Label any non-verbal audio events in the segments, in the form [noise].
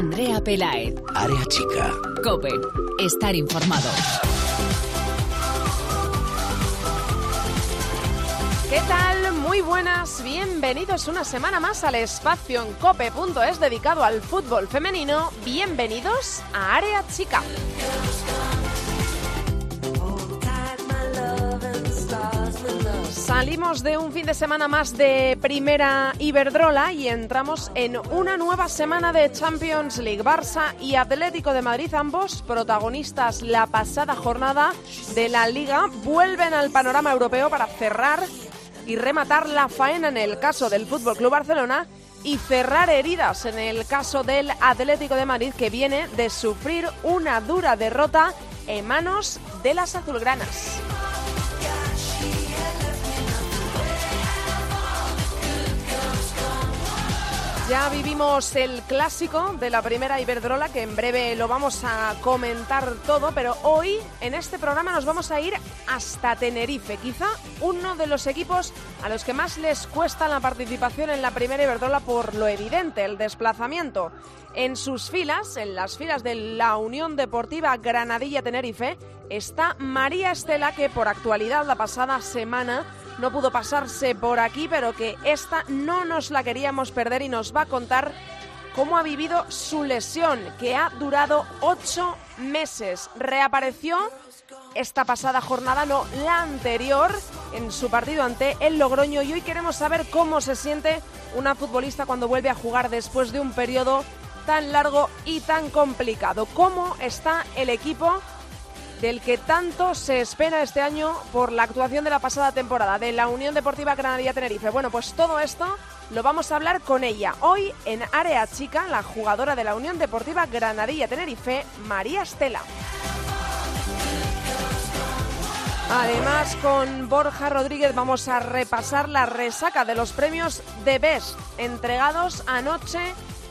Andrea Pelaez. Área chica. Cope. Estar informado. ¿Qué tal? Muy buenas, bienvenidos una semana más al espacio en cope.es dedicado al fútbol femenino. Bienvenidos a Área Chica. Salimos de un fin de semana más de primera Iberdrola y entramos en una nueva semana de Champions League. Barça y Atlético de Madrid, ambos protagonistas la pasada jornada de la Liga, vuelven al panorama europeo para cerrar y rematar la faena en el caso del Fútbol Club Barcelona y cerrar heridas en el caso del Atlético de Madrid que viene de sufrir una dura derrota en manos de las azulgranas. Ya vivimos el clásico de la primera Iberdrola, que en breve lo vamos a comentar todo, pero hoy en este programa nos vamos a ir hasta Tenerife, quizá uno de los equipos a los que más les cuesta la participación en la primera Iberdrola por lo evidente, el desplazamiento. En sus filas, en las filas de la Unión Deportiva Granadilla Tenerife, está María Estela, que por actualidad la pasada semana no pudo pasarse por aquí, pero que esta no nos la queríamos perder y nos va a contar cómo ha vivido su lesión, que ha durado ocho meses. Reapareció esta pasada jornada, no la anterior, en su partido ante el Logroño y hoy queremos saber cómo se siente una futbolista cuando vuelve a jugar después de un periodo tan largo y tan complicado. ¿Cómo está el equipo? Del que tanto se espera este año por la actuación de la pasada temporada de la Unión Deportiva Granadilla Tenerife. Bueno, pues todo esto lo vamos a hablar con ella. Hoy en Área Chica, la jugadora de la Unión Deportiva Granadilla Tenerife, María Estela. Además, con Borja Rodríguez vamos a repasar la resaca de los premios de Best entregados anoche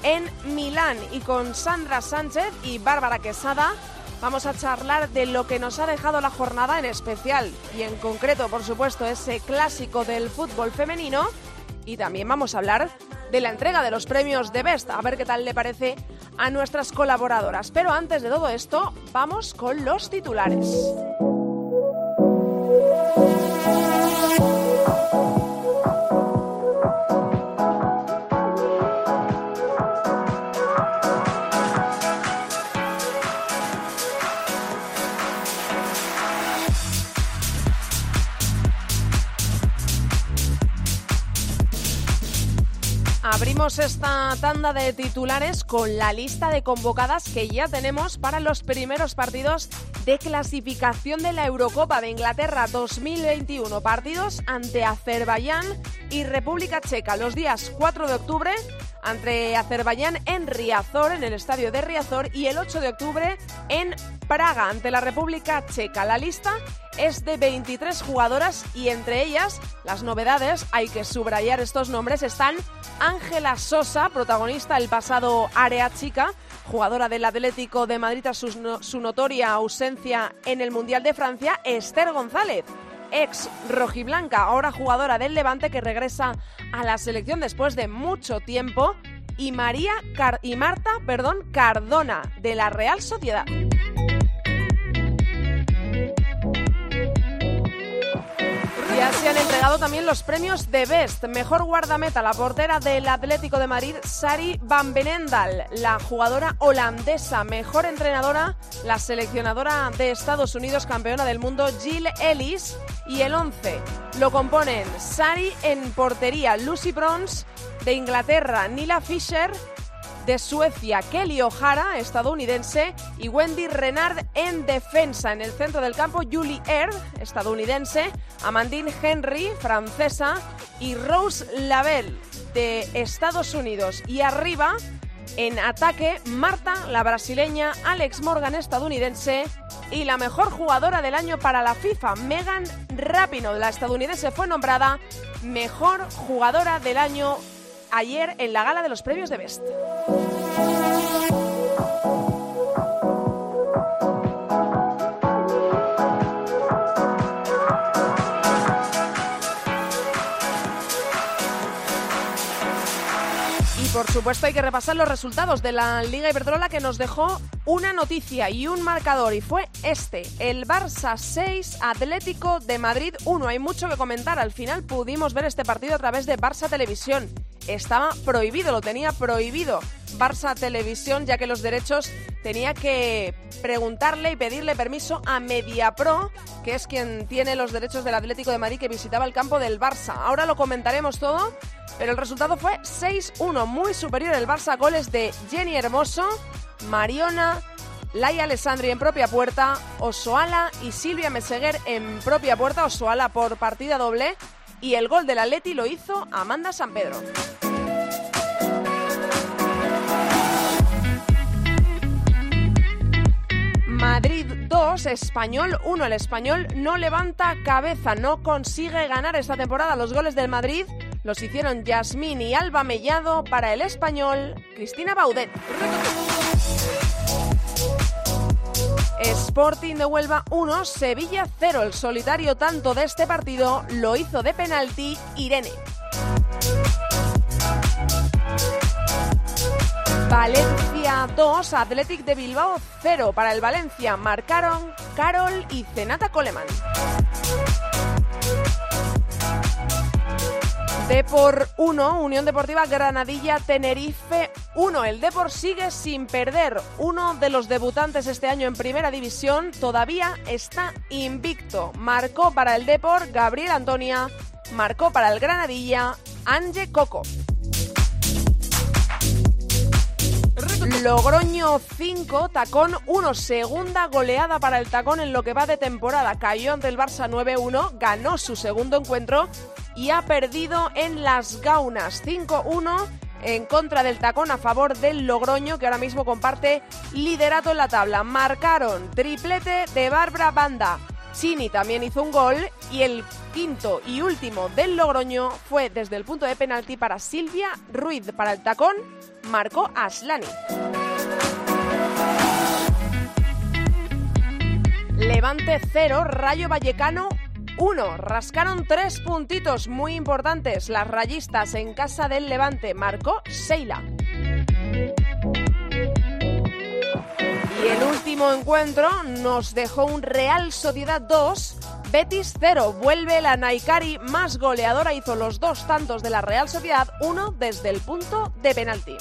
en Milán y con Sandra Sánchez y Bárbara Quesada Vamos a charlar de lo que nos ha dejado la jornada en especial y en concreto, por supuesto, ese clásico del fútbol femenino. Y también vamos a hablar de la entrega de los premios de Best, a ver qué tal le parece a nuestras colaboradoras. Pero antes de todo esto, vamos con los titulares. Esta tanda de titulares con la lista de convocadas que ya tenemos para los primeros partidos de clasificación de la Eurocopa de Inglaterra 2021. Partidos ante Azerbaiyán y República Checa los días 4 de octubre ante Azerbaiyán en Riazor, en el estadio de Riazor, y el 8 de octubre en Praga, ante la República Checa. La lista es de 23 jugadoras y entre ellas las novedades, hay que subrayar estos nombres, están Ángela Sosa, protagonista del pasado Área Chica, jugadora del Atlético de Madrid a su, su notoria ausencia en el Mundial de Francia, Esther González ex rojiblanca, ahora jugadora del Levante que regresa a la selección después de mucho tiempo, y María y Marta, perdón, Cardona de la Real Sociedad. Ya se han entregado también los premios de Best. Mejor guardameta, la portera del Atlético de Madrid, Sari Van Benendal. La jugadora holandesa. Mejor entrenadora, la seleccionadora de Estados Unidos, campeona del mundo, Jill Ellis. Y el 11 lo componen Sari en portería, Lucy Bronze de Inglaterra, Nila Fisher de Suecia, Kelly O'Hara, estadounidense, y Wendy Renard en defensa. En el centro del campo, Julie Erd, estadounidense, Amandine Henry, francesa, y Rose Lavelle, de Estados Unidos. Y arriba, en ataque, Marta, la brasileña, Alex Morgan, estadounidense, y la mejor jugadora del año para la FIFA, Megan Rapinoe, la estadounidense, fue nombrada mejor jugadora del año ayer en la gala de los premios de Best. Por supuesto hay que repasar los resultados de la Liga Iberdrola que nos dejó una noticia y un marcador y fue este, el Barça 6, Atlético de Madrid 1. Hay mucho que comentar, al final pudimos ver este partido a través de Barça Televisión. Estaba prohibido, lo tenía prohibido Barça Televisión ya que los derechos tenía que preguntarle y pedirle permiso a Mediapro, que es quien tiene los derechos del Atlético de Madrid que visitaba el campo del Barça. Ahora lo comentaremos todo pero el resultado fue 6-1, muy superior el Barça, goles de Jenny Hermoso, Mariona, Laia Alessandri en propia puerta, Osoala y Silvia Meseguer en propia puerta, Osoala por partida doble, y el gol del Atleti lo hizo Amanda San Pedro. Madrid 2, Español 1. El Español no levanta cabeza, no consigue ganar esta temporada. Los goles del Madrid los hicieron Yasmín y Alba Mellado para el español Cristina Baudet. Sporting de Huelva 1, Sevilla 0. El solitario tanto de este partido lo hizo de penalti Irene. Valencia 2, Athletic de Bilbao 0. Para el Valencia marcaron Carol y Zenata Coleman. Depor 1, Unión Deportiva Granadilla Tenerife 1. El Depor sigue sin perder. Uno de los debutantes este año en Primera División todavía está invicto. Marcó para el Depor Gabriel Antonia, marcó para el Granadilla Ange Coco. Logroño 5, Tacón 1, segunda goleada para el Tacón en lo que va de temporada. Cayó ante el Barça 9-1, ganó su segundo encuentro y ha perdido en las Gaunas 5-1 en contra del tacón a favor del Logroño, que ahora mismo comparte liderato en la tabla. Marcaron triplete de Bárbara Banda. Chini también hizo un gol y el quinto y último del Logroño fue desde el punto de penalti para Silvia Ruiz. Para el tacón marcó Aslani. Levante 0, Rayo Vallecano 1. Rascaron tres puntitos muy importantes. Las rayistas en casa del Levante marcó Seila. Último encuentro nos dejó un Real Sociedad 2, Betis 0. Vuelve la Naikari más goleadora, hizo los dos tantos de la Real Sociedad, uno desde el punto de penalti.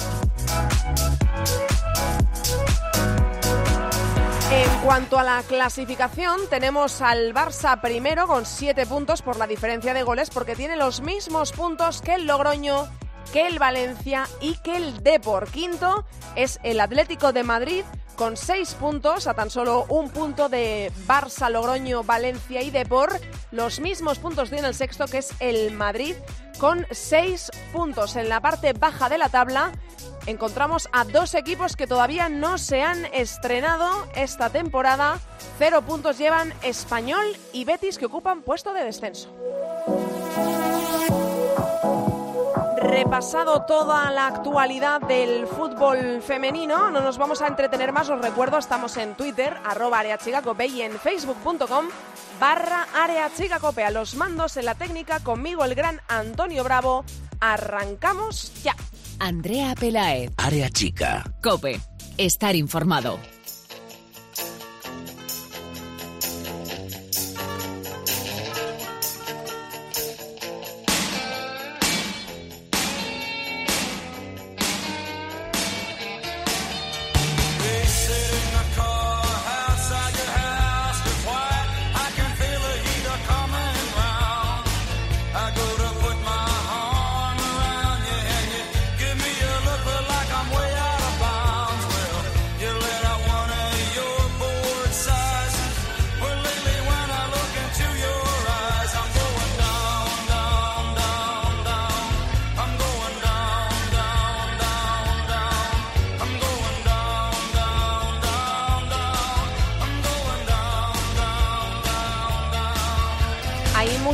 En cuanto a la clasificación, tenemos al Barça primero con siete puntos por la diferencia de goles, porque tiene los mismos puntos que el Logroño, que el Valencia y que el Depor. Quinto es el Atlético de Madrid con seis puntos, a tan solo un punto de Barça, Logroño, Valencia y Depor. Los mismos puntos tiene el sexto, que es el Madrid, con seis puntos. En la parte baja de la tabla encontramos a dos equipos que todavía no se han estrenado esta temporada. Cero puntos llevan Español y Betis que ocupan puesto de descenso. Repasado toda la actualidad del fútbol femenino, no nos vamos a entretener más, os recuerdo, estamos en Twitter, arroba areachigacope y en facebook.com barra areachigacope. A los mandos en la técnica, conmigo el gran Antonio Bravo. Arrancamos ya. Andrea Pelaez. Área chica. Cope. Estar informado.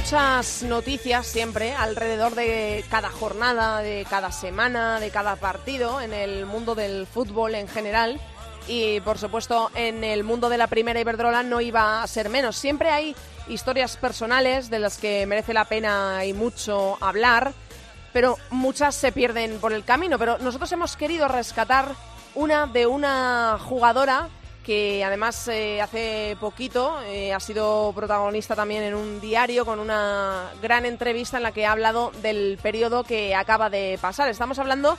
Muchas noticias siempre alrededor de cada jornada, de cada semana, de cada partido en el mundo del fútbol en general. Y por supuesto en el mundo de la primera Iberdrola no iba a ser menos. Siempre hay historias personales de las que merece la pena y mucho hablar. pero muchas se pierden por el camino. Pero nosotros hemos querido rescatar una de una jugadora que además eh, hace poquito eh, ha sido protagonista también en un diario con una gran entrevista en la que ha hablado del periodo que acaba de pasar. Estamos hablando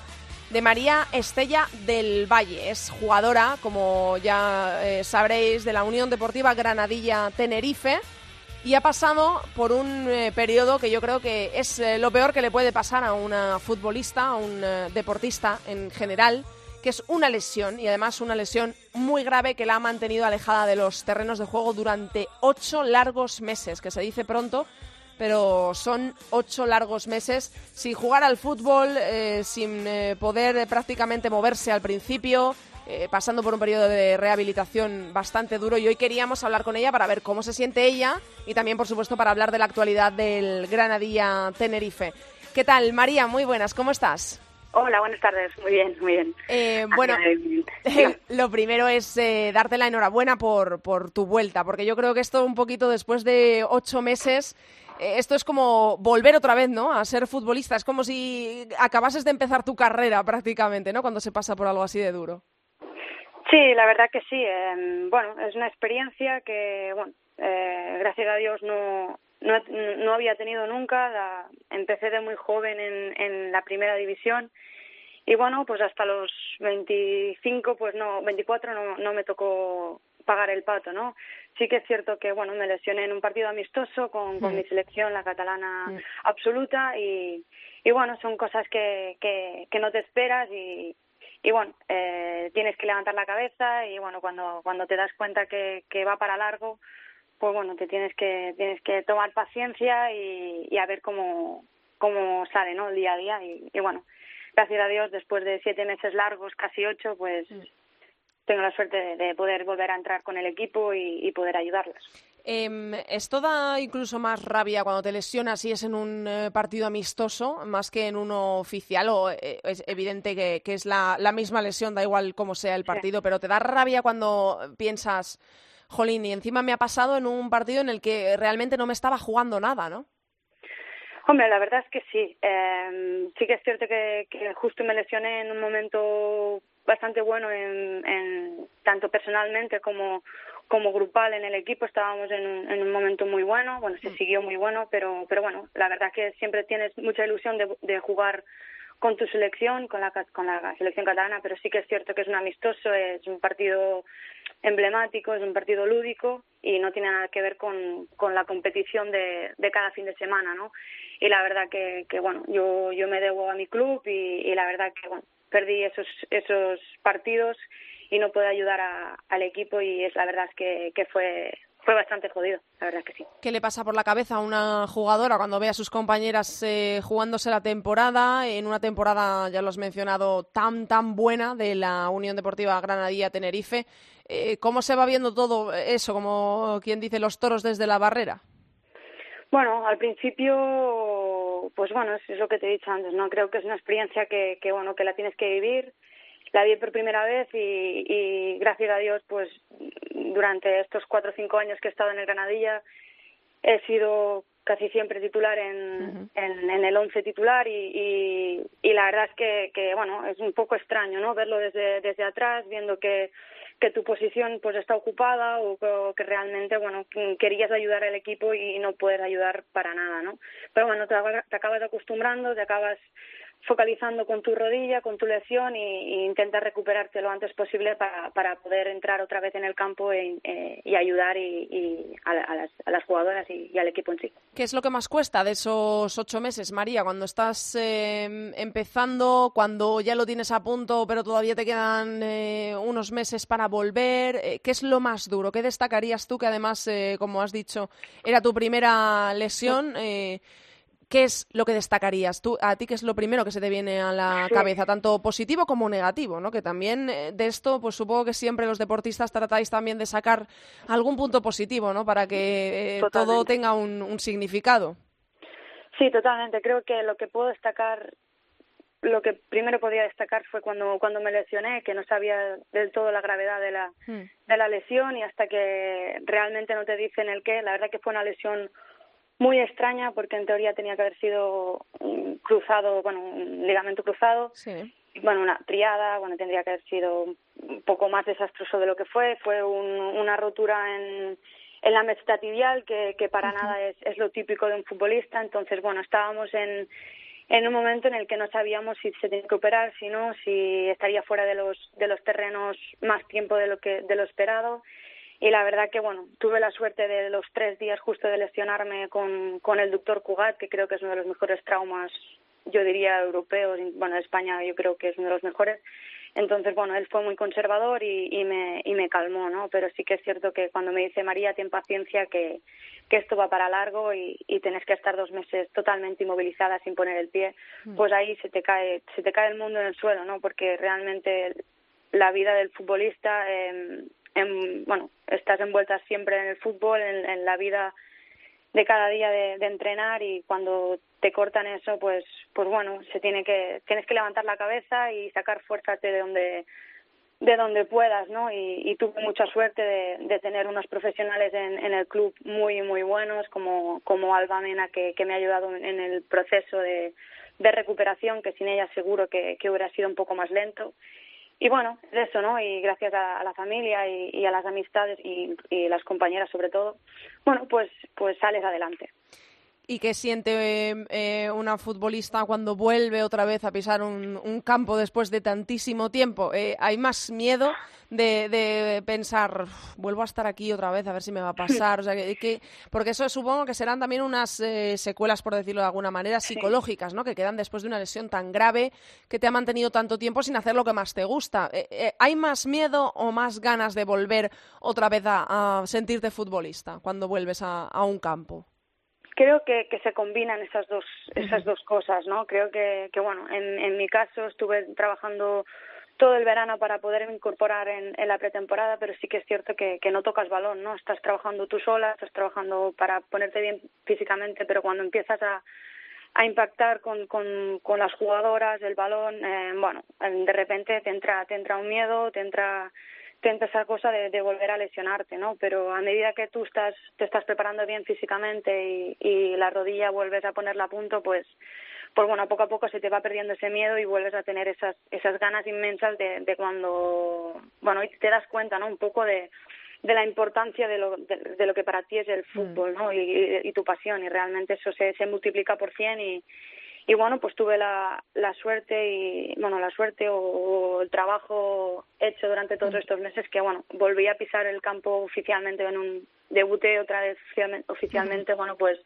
de María Estella del Valle. Es jugadora, como ya eh, sabréis, de la Unión Deportiva Granadilla Tenerife y ha pasado por un periodo que yo creo que es lo peor que le puede pasar a una futbolista, a un deportista en general que es una lesión y además una lesión muy grave que la ha mantenido alejada de los terrenos de juego durante ocho largos meses, que se dice pronto, pero son ocho largos meses sin jugar al fútbol, eh, sin eh, poder prácticamente moverse al principio. Eh, pasando por un periodo de rehabilitación bastante duro y hoy queríamos hablar con ella para ver cómo se siente ella y también, por supuesto, para hablar de la actualidad del Granadilla Tenerife. ¿Qué tal, María? Muy buenas, ¿cómo estás? Hola, buenas tardes. Muy bien, muy bien. Eh, bueno, [laughs] lo primero es eh, darte la enhorabuena por, por tu vuelta, porque yo creo que esto un poquito después de ocho meses, eh, esto es como volver otra vez, ¿no? A ser futbolista. Es como si acabases de empezar tu carrera prácticamente, ¿no? Cuando se pasa por algo así de duro. Sí, la verdad que sí. Em, bueno, es una experiencia que, bueno, gracias a Dios no, no, no había tenido nunca. empecé de muy joven en, en la primera división y bueno, pues hasta los 25, pues no, 24 no, no me tocó pagar el pato, ¿no? Sí que es cierto que, bueno, me lesioné en un partido amistoso con, con mm. mi selección, la catalana mm. absoluta, y, y bueno, son cosas que, que, que no te esperas y, y bueno, eh, tienes que levantar la cabeza y bueno, cuando, cuando te das cuenta que, que va para largo, pues bueno, te tienes que, tienes que tomar paciencia y, y a ver cómo, cómo sale, ¿no? El día a día y, y bueno, gracias a Dios, después de siete meses largos, casi ocho, pues mm. tengo la suerte de, poder volver a entrar con el equipo y, poder ayudarlas. Eh, ¿Esto da incluso más rabia cuando te lesionas y es en un eh, partido amistoso más que en uno oficial? ¿O eh, es evidente que, que es la, la, misma lesión, da igual cómo sea el partido, pero te da rabia cuando piensas, jolín, y encima me ha pasado en un partido en el que realmente no me estaba jugando nada, ¿no? Hombre, la verdad es que sí. Eh, sí que es cierto que, que justo me lesioné en un momento bastante bueno en, en tanto personalmente como como grupal en el equipo estábamos en un, en un momento muy bueno bueno se mm. siguió muy bueno pero pero bueno la verdad que siempre tienes mucha ilusión de, de jugar con tu selección con la con la selección catalana pero sí que es cierto que es un amistoso es un partido emblemático, es un partido lúdico y no tiene nada que ver con, la competición de, cada fin de semana, ¿no? Y la verdad que, que bueno, yo, yo me debo a mi club y, la verdad que, bueno, perdí esos, esos partidos y no puedo ayudar al equipo y es la verdad que, que fue fue bastante jodido, la verdad que sí. ¿Qué le pasa por la cabeza a una jugadora cuando ve a sus compañeras eh, jugándose la temporada, en una temporada, ya lo has mencionado, tan, tan buena de la Unión Deportiva Granadilla Tenerife? Eh, ¿Cómo se va viendo todo eso, como quien dice, los toros desde la barrera? Bueno, al principio, pues bueno, es, lo que te he dicho antes, ¿no? Creo que es una experiencia que, que bueno, que la tienes que vivir, la vi por primera vez y, y gracias a Dios, pues durante estos cuatro o cinco años que he estado en el Granadilla he sido casi siempre titular en, en, en, el once titular y, y, y, la verdad es que, que, bueno, es un poco extraño, ¿no? Verlo desde, desde atrás, viendo que, que tu posición pues está ocupada o que, o que realmente, bueno, querías ayudar al equipo y no puedes ayudar para nada, ¿no? Pero bueno, te, te acabas acostumbrando, te acabas focalizando con tu rodilla, con tu lesión y, y intentas recuperarte lo antes posible para, para poder entrar otra vez en el campo e, y ayudar y, y a, a, las, a, las, jugadoras y, y, al equipo en sí. ¿Qué es lo que más cuesta de esos ocho meses, María? Cuando estás eh, empezando, cuando ya lo tienes a punto, pero todavía te quedan eh, unos meses para volver. Eh, ¿Qué es lo más duro? ¿Qué destacarías tú, que además, eh, como has dicho, era tu primera lesión? Eh, ¿Qué es lo que destacarías tú? ¿A ti qué es lo primero que se te viene a la cabeza, tanto positivo como negativo? ¿no? Que también eh, de esto, pues supongo que siempre los deportistas tratáis también de sacar algún punto positivo, ¿no? Para que eh, todo tenga un, un significado. Sí, totalmente. Creo que lo que puedo destacar lo que primero podía destacar fue cuando cuando me lesioné que no sabía del todo la gravedad de la hmm. de la lesión y hasta que realmente no te dicen el qué la verdad que fue una lesión muy extraña porque en teoría tenía que haber sido un cruzado, bueno, un ligamento cruzado. Sí. Bueno, una triada, bueno, tendría que haber sido un poco más desastroso de lo que fue. Fue una rotura en, en la meseta tibial, que, que para nada es, es lo típico de un futbolista. Entonces, bueno, estábamos en, en un momento en el que no sabíamos si se tenía que operar, si no, si estaría fuera de los, de los terrenos más tiempo de lo, que, de lo esperado y la verdad que bueno tuve la suerte de los tres días justo de lesionarme con, con el doctor Cugat que creo que es uno de los mejores traumas yo diría europeos bueno de España yo creo que es uno de los mejores. Entonces bueno él fue muy conservador y, y me y me calmó no pero sí que es cierto que cuando me dice María ten paciencia que que esto va para largo y, y tienes que estar dos meses totalmente inmovilizada sin poner el pie mm. pues ahí se te cae se te cae el mundo en el suelo no porque realmente la vida del futbolista eh, en, bueno, estás envuelta siempre en el fútbol, en, la vida de cada día de, entrenar y cuando te cortan eso, pues, pues bueno, se tiene que, tienes que levantar la cabeza y sacar fuerzas de donde, de donde puedas, ¿no? Y, tuve mucha suerte de, tener unos profesionales en, en, el club muy, muy buenos, como, como Alba Mena, que, que me ha ayudado en el proceso de, de recuperación, que sin ella seguro que hubiera sido un poco más lento y bueno, es eso, ¿no? Y gracias a, la familia y, a las amistades y, y, las compañeras sobre todo, bueno, pues, pues sales adelante. ¿Y qué siente eh, una futbolista cuando vuelve otra vez a pisar un, campo después de tantísimo tiempo? Eh, ¿Hay más miedo de, pensar, vuelvo a estar aquí otra vez a ver si me va a pasar? O sea, que, porque eso supongo que serán también unas eh, secuelas, por decirlo de alguna manera, psicológicas, ¿no? Que quedan después de una lesión tan grave que te ha mantenido tanto tiempo sin hacer lo que más te gusta. ¿Hay más miedo o más ganas de volver otra vez a, sentirte futbolista cuando vuelves a un campo? Creo que, que se combinan esas dos esas dos cosas no creo que, que bueno en, en mi caso estuve trabajando todo el verano para poder incorporar en, en la pretemporada, pero sí que es cierto que, que no tocas balón, ¿no? Estás trabajando tú sola, estás trabajando para ponerte bien físicamente, pero cuando empiezas a, a impactar con, con, con las jugadoras, el balón, eh, bueno, de repente te entra, te entra un miedo, te entra sientes esa cosa de, de, volver a lesionarte, ¿no? Pero a medida que tú estás, te estás preparando bien físicamente y, y la rodilla vuelves a ponerla a punto, pues, pues bueno, poco a poco se te va perdiendo ese miedo y vuelves a tener esas, esas ganas inmensas de, de cuando, bueno, y te das cuenta, ¿no? Un poco de, de la importancia de lo, de, lo que para ti es el mm. fútbol, ¿no? Y, y, tu pasión, y realmente eso se, se multiplica por cien y, y bueno pues tuve la, la suerte y bueno la suerte o, el trabajo hecho durante todos mm. estos meses que bueno volví a pisar el campo oficialmente en un debuté otra vez oficialmente bueno pues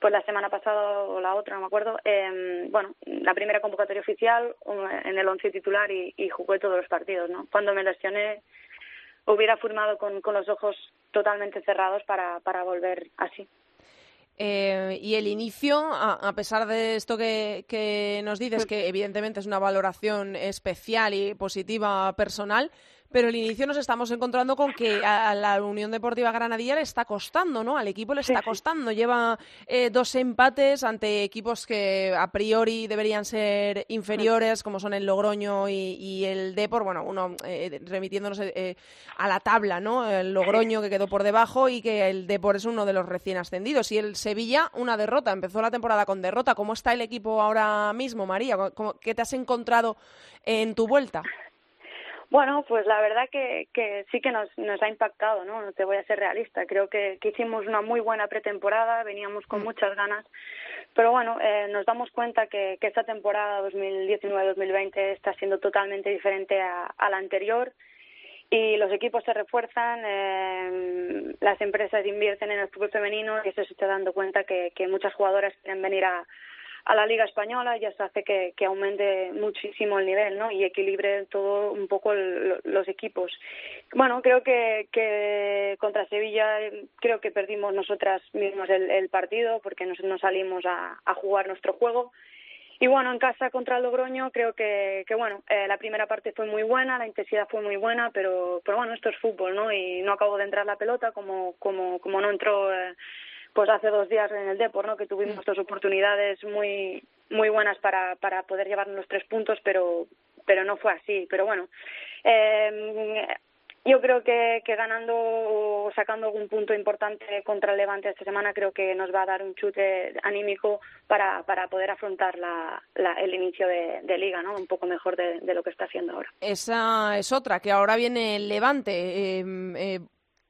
pues la semana pasada o la otra no me acuerdo eh, bueno la primera convocatoria oficial en el once titular y, y jugué todos los partidos no cuando me lesioné hubiera firmado con, con los ojos totalmente cerrados para para volver así eh, y el inicio, a, pesar de esto que, que nos dices, que evidentemente es una valoración especial y positiva personal, pero el inicio nos estamos encontrando con que a la Unión Deportiva Granadilla le está costando, ¿no? Al equipo le está costando. Lleva eh, dos empates ante equipos que a priori deberían ser inferiores, como son el Logroño y, el Depor. Bueno, uno eh, remitiéndonos eh, a la tabla, ¿no? El Logroño que quedó por debajo y que el Depor es uno de los recién ascendidos. Y el Sevilla, una derrota. Empezó la temporada con derrota. ¿Cómo está el equipo ahora mismo, María? ¿Qué te has encontrado en tu vuelta? Bueno, pues la verdad que, que sí que nos, nos ha impactado, ¿no? No te voy a ser realista. Creo que, que hicimos una muy buena pretemporada, veníamos con mm. muchas ganas, pero bueno, eh, nos damos cuenta que, que esta temporada 2019-2020 está siendo totalmente diferente a, a la anterior y los equipos se refuerzan, eh, las empresas invierten en el fútbol femenino y eso se está dando cuenta que, que muchas jugadoras quieren venir a, a la Liga Española y eso hace que, que aumente muchísimo el nivel ¿no? y equilibre todo un poco los equipos. Bueno, creo que, que contra Sevilla creo que perdimos nosotras mismos el, el partido porque nos salimos a, a jugar nuestro juego. Y bueno, en casa contra el Logroño creo que, que bueno, eh, la primera parte fue muy buena, la intensidad fue muy buena, pero, pero bueno, esto es fútbol, ¿no? Y no acabo de entrar la pelota como, como, como no entró eh, pues hace dos días en el Depor, ¿no? Que tuvimos mm. dos oportunidades muy muy buenas para para poder llevarnos los tres puntos, pero pero no fue así. Pero bueno, eh, yo creo que, que ganando o sacando algún punto importante contra el Levante esta semana creo que nos va a dar un chute anímico para, para poder afrontar la, el inicio de, liga, ¿no? Un poco mejor de, lo que está haciendo ahora. Esa es otra, que ahora viene el Levante. Eh, eh,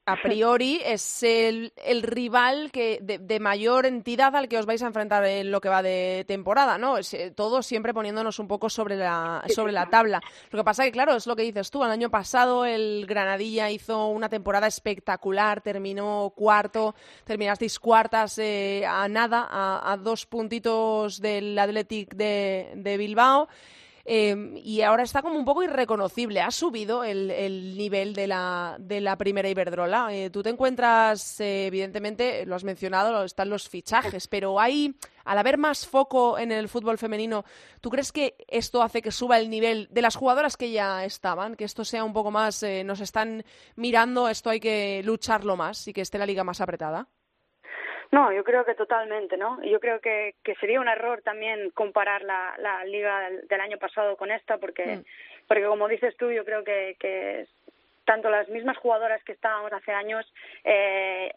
a priori es el, rival que de, mayor entidad al que os vais a enfrentar en lo que va de temporada, ¿no? Es, eh, todo siempre poniéndonos un poco sobre la, sobre la tabla. Lo que pasa que, claro, es lo que dices tú. El año pasado el Granadilla hizo una temporada espectacular, terminó cuarto, terminasteis cuartas eh, a nada, a, dos puntitos del Athletic de, de Bilbao. Em, y ahora está como un poco irreconocible. Ha subido el, nivel de la, de la primera Iberdrola. Eh, tú te encuentras, eh, evidentemente, lo has mencionado, están los fichajes, pero hay, al haber más foco en el fútbol femenino, ¿tú crees que esto hace que suba el nivel de las jugadoras que ya estaban? Que esto sea un poco más, eh, nos están mirando, esto hay que lucharlo más y que esté la liga más apretada? No, yo creo que totalmente, ¿no? Yo creo que, que sería un error también comparar la, la liga del, año pasado con esta, porque, mm. porque como dices tú, yo creo que, que tanto las mismas jugadoras que estábamos hace años eh,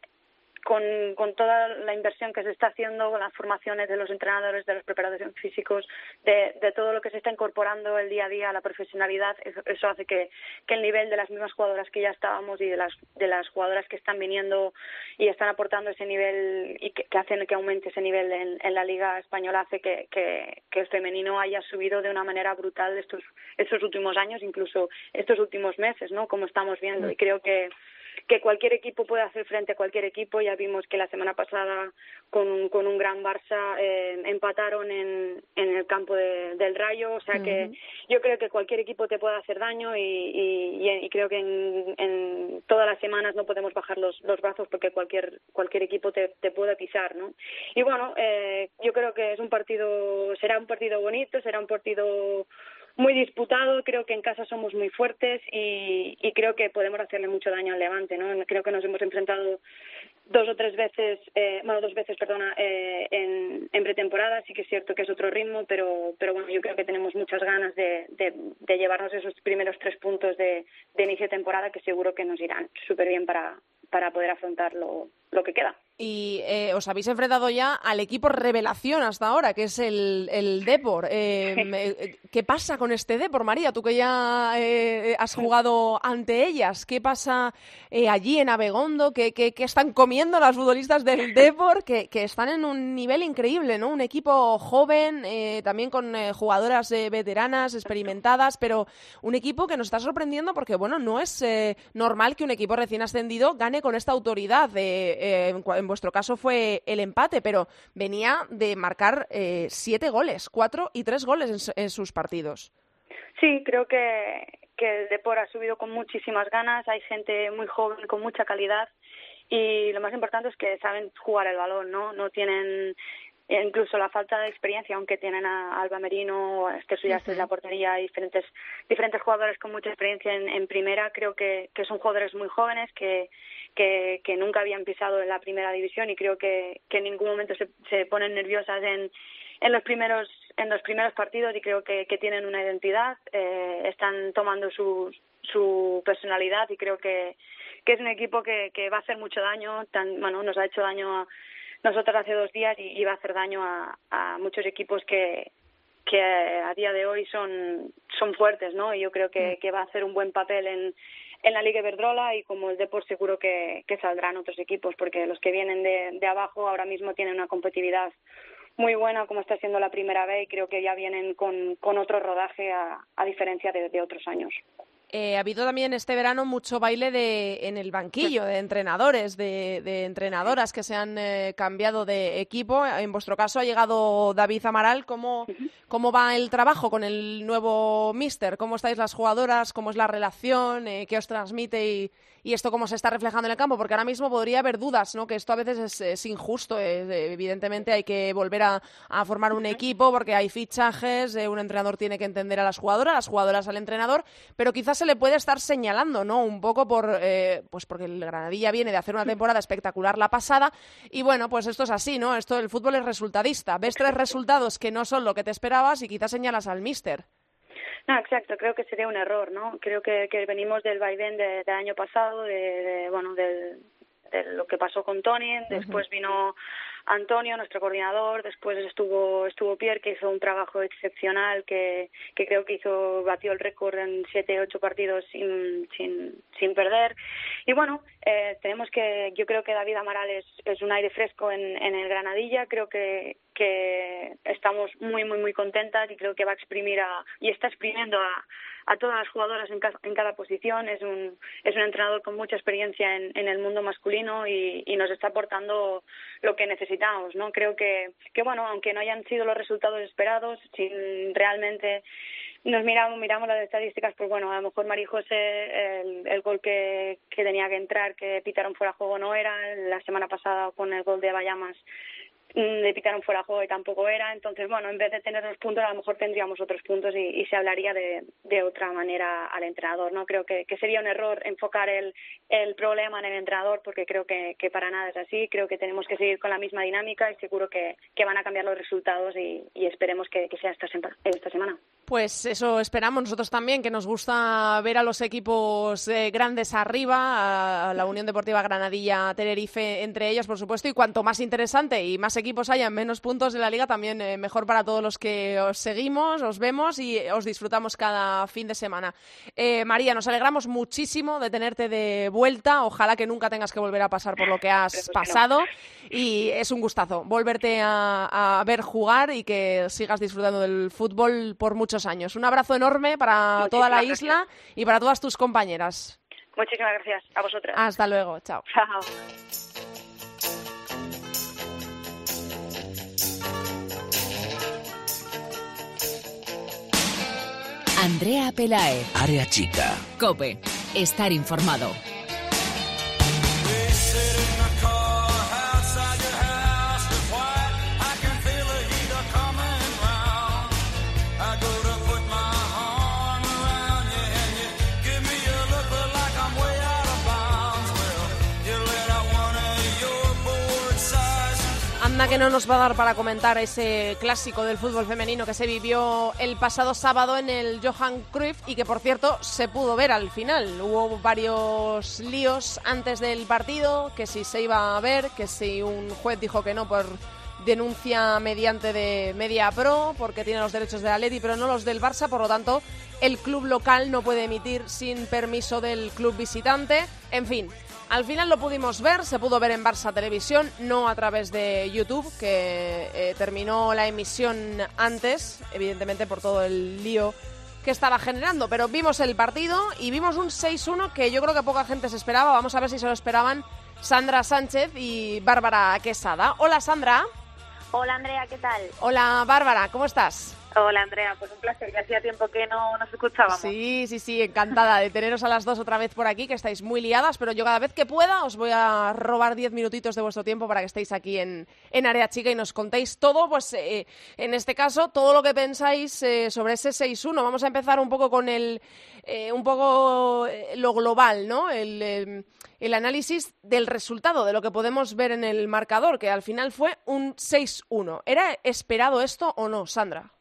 con, con toda la inversión que se está haciendo, con las formaciones de los entrenadores, de los preparadores físicos, de, de todo lo que se está incorporando el día a día a la profesionalidad, eso, hace que, que, el nivel de las mismas jugadoras que ya estábamos y de las, de las jugadoras que están viniendo y están aportando ese nivel y que, hacen que aumente ese nivel en, en la Liga Española hace que, que, que, el femenino haya subido de una manera brutal estos, estos últimos años, incluso estos últimos meses, ¿no? Como estamos viendo. Mm. Y creo que que cualquier equipo puede hacer frente a cualquier equipo. Ya vimos que la semana pasada con, con un gran Barça eh, empataron en, en el campo del Rayo. O sea que yo creo que cualquier equipo te puede hacer daño y, y, creo que en, en, todas las semanas no podemos bajar los, los brazos porque cualquier cualquier equipo te, te puede pisar, ¿no? Y bueno, eh, yo creo que es un partido, será un partido bonito, será un partido muy disputado, creo que en casa somos muy fuertes y, creo que podemos hacerle mucho daño al Levante, ¿no? Creo que nos hemos enfrentado dos o tres veces, eh, bueno, dos veces, perdona, eh, en, pretemporada, sí que es cierto que es otro ritmo, pero, pero bueno, yo creo que tenemos muchas ganas de, llevarnos esos primeros tres puntos de, inicio de temporada que seguro que nos irán súper bien para, para poder afrontar lo que queda y eh, os habéis enfrentado ya al equipo revelación hasta ahora, que es el, el Depor. Em, [laughs] eh, ¿Qué pasa con este Depor, María? Tú que ya eh, has jugado ante ellas, ¿qué pasa allí en Abegondo? ¿Qué, qué, están comiendo las futbolistas del [laughs] Depor? Que, que, están en un nivel increíble, ¿no? Un equipo joven, también con jugadoras veteranas, experimentadas, pero un equipo que nos está sorprendiendo porque, bueno, no es normal que un equipo recién ascendido gane con esta autoridad. en en vuestro caso fue el empate, pero venía de marcar eh, siete goles, cuatro y tres goles en, sus partidos. Sí, creo que, que el Depor ha subido con muchísimas ganas, hay gente muy joven con mucha calidad y lo más importante es que saben jugar el balón, ¿no? No tienen incluso la falta de experiencia, aunque tienen a Alba Merino, a Esther Suyas de la portería, diferentes, diferentes jugadores con mucha experiencia en, en primera, creo que, que son jugadores muy jóvenes que, que, que nunca habían pisado en la primera división y creo que, que en ningún momento se, se ponen nerviosas en, en los primeros en los primeros partidos y creo que, que tienen una identidad eh, están tomando su su personalidad y creo que, que es un equipo que, que va a hacer mucho daño tan bueno nos ha hecho daño a nosotros hace dos días y, va a hacer daño a, a muchos equipos que que a día de hoy son son fuertes no y yo creo que, mm. que va a hacer un buen papel en en la Liga Iberdrola y como el Depor seguro que, que saldrán otros equipos porque los que vienen de, de abajo ahora mismo tienen una competitividad muy buena como está siendo la primera vez y creo que ya vienen con, con otro rodaje a, a diferencia de, de otros años. Eh, ha habido también este verano mucho baile de, en el banquillo de entrenadores, de, de entrenadoras que se han eh, cambiado de equipo. En vuestro caso ha llegado David Amaral. ¿Cómo, ¿Cómo va el trabajo con el nuevo Mister? ¿Cómo estáis las jugadoras? ¿Cómo es la relación? Eh, ¿Qué os transmite? Y, y, esto cómo se está reflejando en el campo? Porque ahora mismo podría haber dudas, ¿no? Que esto a veces es, injusto. evidentemente hay que volver a, a, formar un equipo porque hay fichajes, un entrenador tiene que entender a las jugadoras, las jugadoras al entrenador, pero quizás se le puede estar señalando, ¿no? Un poco por, eh, pues porque el Granadilla viene de hacer una temporada espectacular la pasada y bueno, pues esto es así, ¿no? Esto el fútbol es resultadista. Ves tres resultados que no son lo que te esperabas y quizás señalas al míster. No, exacto, creo que sería un error, ¿no? Creo que, que venimos del vaivén del año pasado, de, bueno, del, de lo que pasó con Tony, después vino Antonio, nuestro coordinador, después estuvo estuvo Pierre que hizo un trabajo excepcional que, que creo que hizo batió el récord en siete ocho partidos sin, sin, sin perder. Y bueno eh, tenemos que yo creo que David Amaral es, es un aire fresco en, en el Granadilla. Creo que que estamos muy muy muy contentas y creo que va a exprimir a, y está exprimiendo a a todas las jugadoras en, en cada posición. Es un, es un entrenador con mucha experiencia en, en el mundo masculino y, nos está aportando lo que necesitamos. ¿no? Creo que, que, bueno, aunque no hayan sido los resultados esperados, sin realmente nos miramos, miramos las estadísticas, pues bueno, a lo mejor María José, el, el gol que, que tenía que entrar, que pitaron fuera de juego no era, la semana pasada con el gol de Bayamas le pitaron fuera juego y tampoco era. Entonces, bueno, en vez de tener los puntos, a lo mejor tendríamos otros puntos y, se hablaría de, de, otra manera al entrenador. No creo que, que, sería un error enfocar el, el problema en el entrenador porque creo que, que, para nada es así. Creo que tenemos que seguir con la misma dinámica y seguro que, que van a cambiar los resultados y, y esperemos que, sea esta, esta semana. Pues eso esperamos nosotros también, que nos gusta ver a los equipos eh, grandes arriba, a la Unión Deportiva Granadilla, Tenerife entre ellos, por supuesto, y cuanto más interesante y más equipos haya, menos puntos de la liga, también eh, mejor para todos los que os seguimos, os vemos y os disfrutamos cada fin de semana. Eh, María, nos alegramos muchísimo de tenerte de vuelta, ojalá que nunca tengas que volver a pasar por lo que has pasado y es un gustazo volverte a, a ver jugar y que sigas disfrutando del fútbol por mucho años. Un abrazo enorme para Muchísimas toda la gracias. isla y para todas tus compañeras. Muchísimas gracias a vosotras. Hasta luego, chao. Chao. Andrea Pelae. Área chica. Cope. Estar informado. Anda que no nos va a dar para comentar ese clásico del fútbol femenino que se vivió el pasado sábado en el Johan Cruyff y que por cierto se pudo ver al final. Hubo varios líos antes del partido, que si se iba a ver, que si un juez dijo que no por denuncia mediante de Media Pro porque tiene los derechos de Atleti pero no los del Barça, por lo tanto el club local no puede emitir sin permiso del club visitante. En fin, al final lo pudimos ver, se pudo ver en Barça Televisión, no a través de YouTube, que eh, terminó la emisión antes, evidentemente por todo el lío que estaba generando, pero vimos el partido y vimos un 6-1 que yo creo que poca gente se esperaba. Vamos a ver si se lo esperaban Sandra Sánchez y Bárbara Quesada. Hola Sandra. Hola Andrea, ¿qué tal? Hola Bárbara, ¿cómo estás? Hola Andrea, pues un placer, que hacía tiempo que no nos escuchábamos. Sí, sí, sí, encantada de teneros a las dos otra vez por aquí, que estáis muy liadas, pero yo cada vez que pueda os voy a robar diez minutitos de vuestro tiempo para que estéis aquí en, en Área Chica y nos contéis todo, pues eh, en este caso, todo lo que pensáis eh, sobre ese 6-1. Vamos a empezar un poco con el, eh, un poco lo global, ¿no? El, el análisis del resultado, de lo que podemos ver en el marcador, que al final fue un 6-1. ¿Era esperado esto o no, Sandra?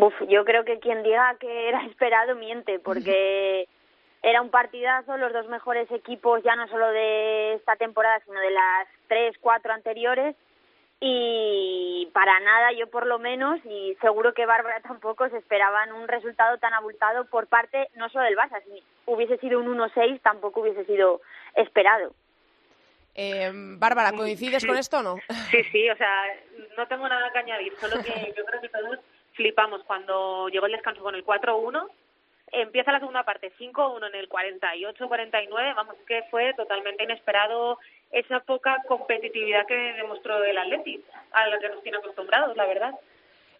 Uf, yo creo que quien diga que era [laughs] esperado miente, porque era un partidazo, los dos mejores equipos ya no solo de esta temporada, sino de las tres, cuatro anteriores, y para nada, yo por lo menos, y seguro que Bárbara [laughs] tampoco, se esperaban un resultado tan abultado por parte no solo del Barça, si hubiese sido un 1-6 tampoco hubiese sido esperado. Eh, Bárbara, ¿coincides sí. con esto o no? Sí, sí, o sea, no tengo nada que añadir, solo que yo creo que todos flipamos cuando llegó el descanso con el 4-1. Empieza la segunda parte, 5-1 en el 48-49, vamos, que fue totalmente inesperado esa poca competitividad que demostró el Atleti, a la que nos tiene acostumbrados, la verdad.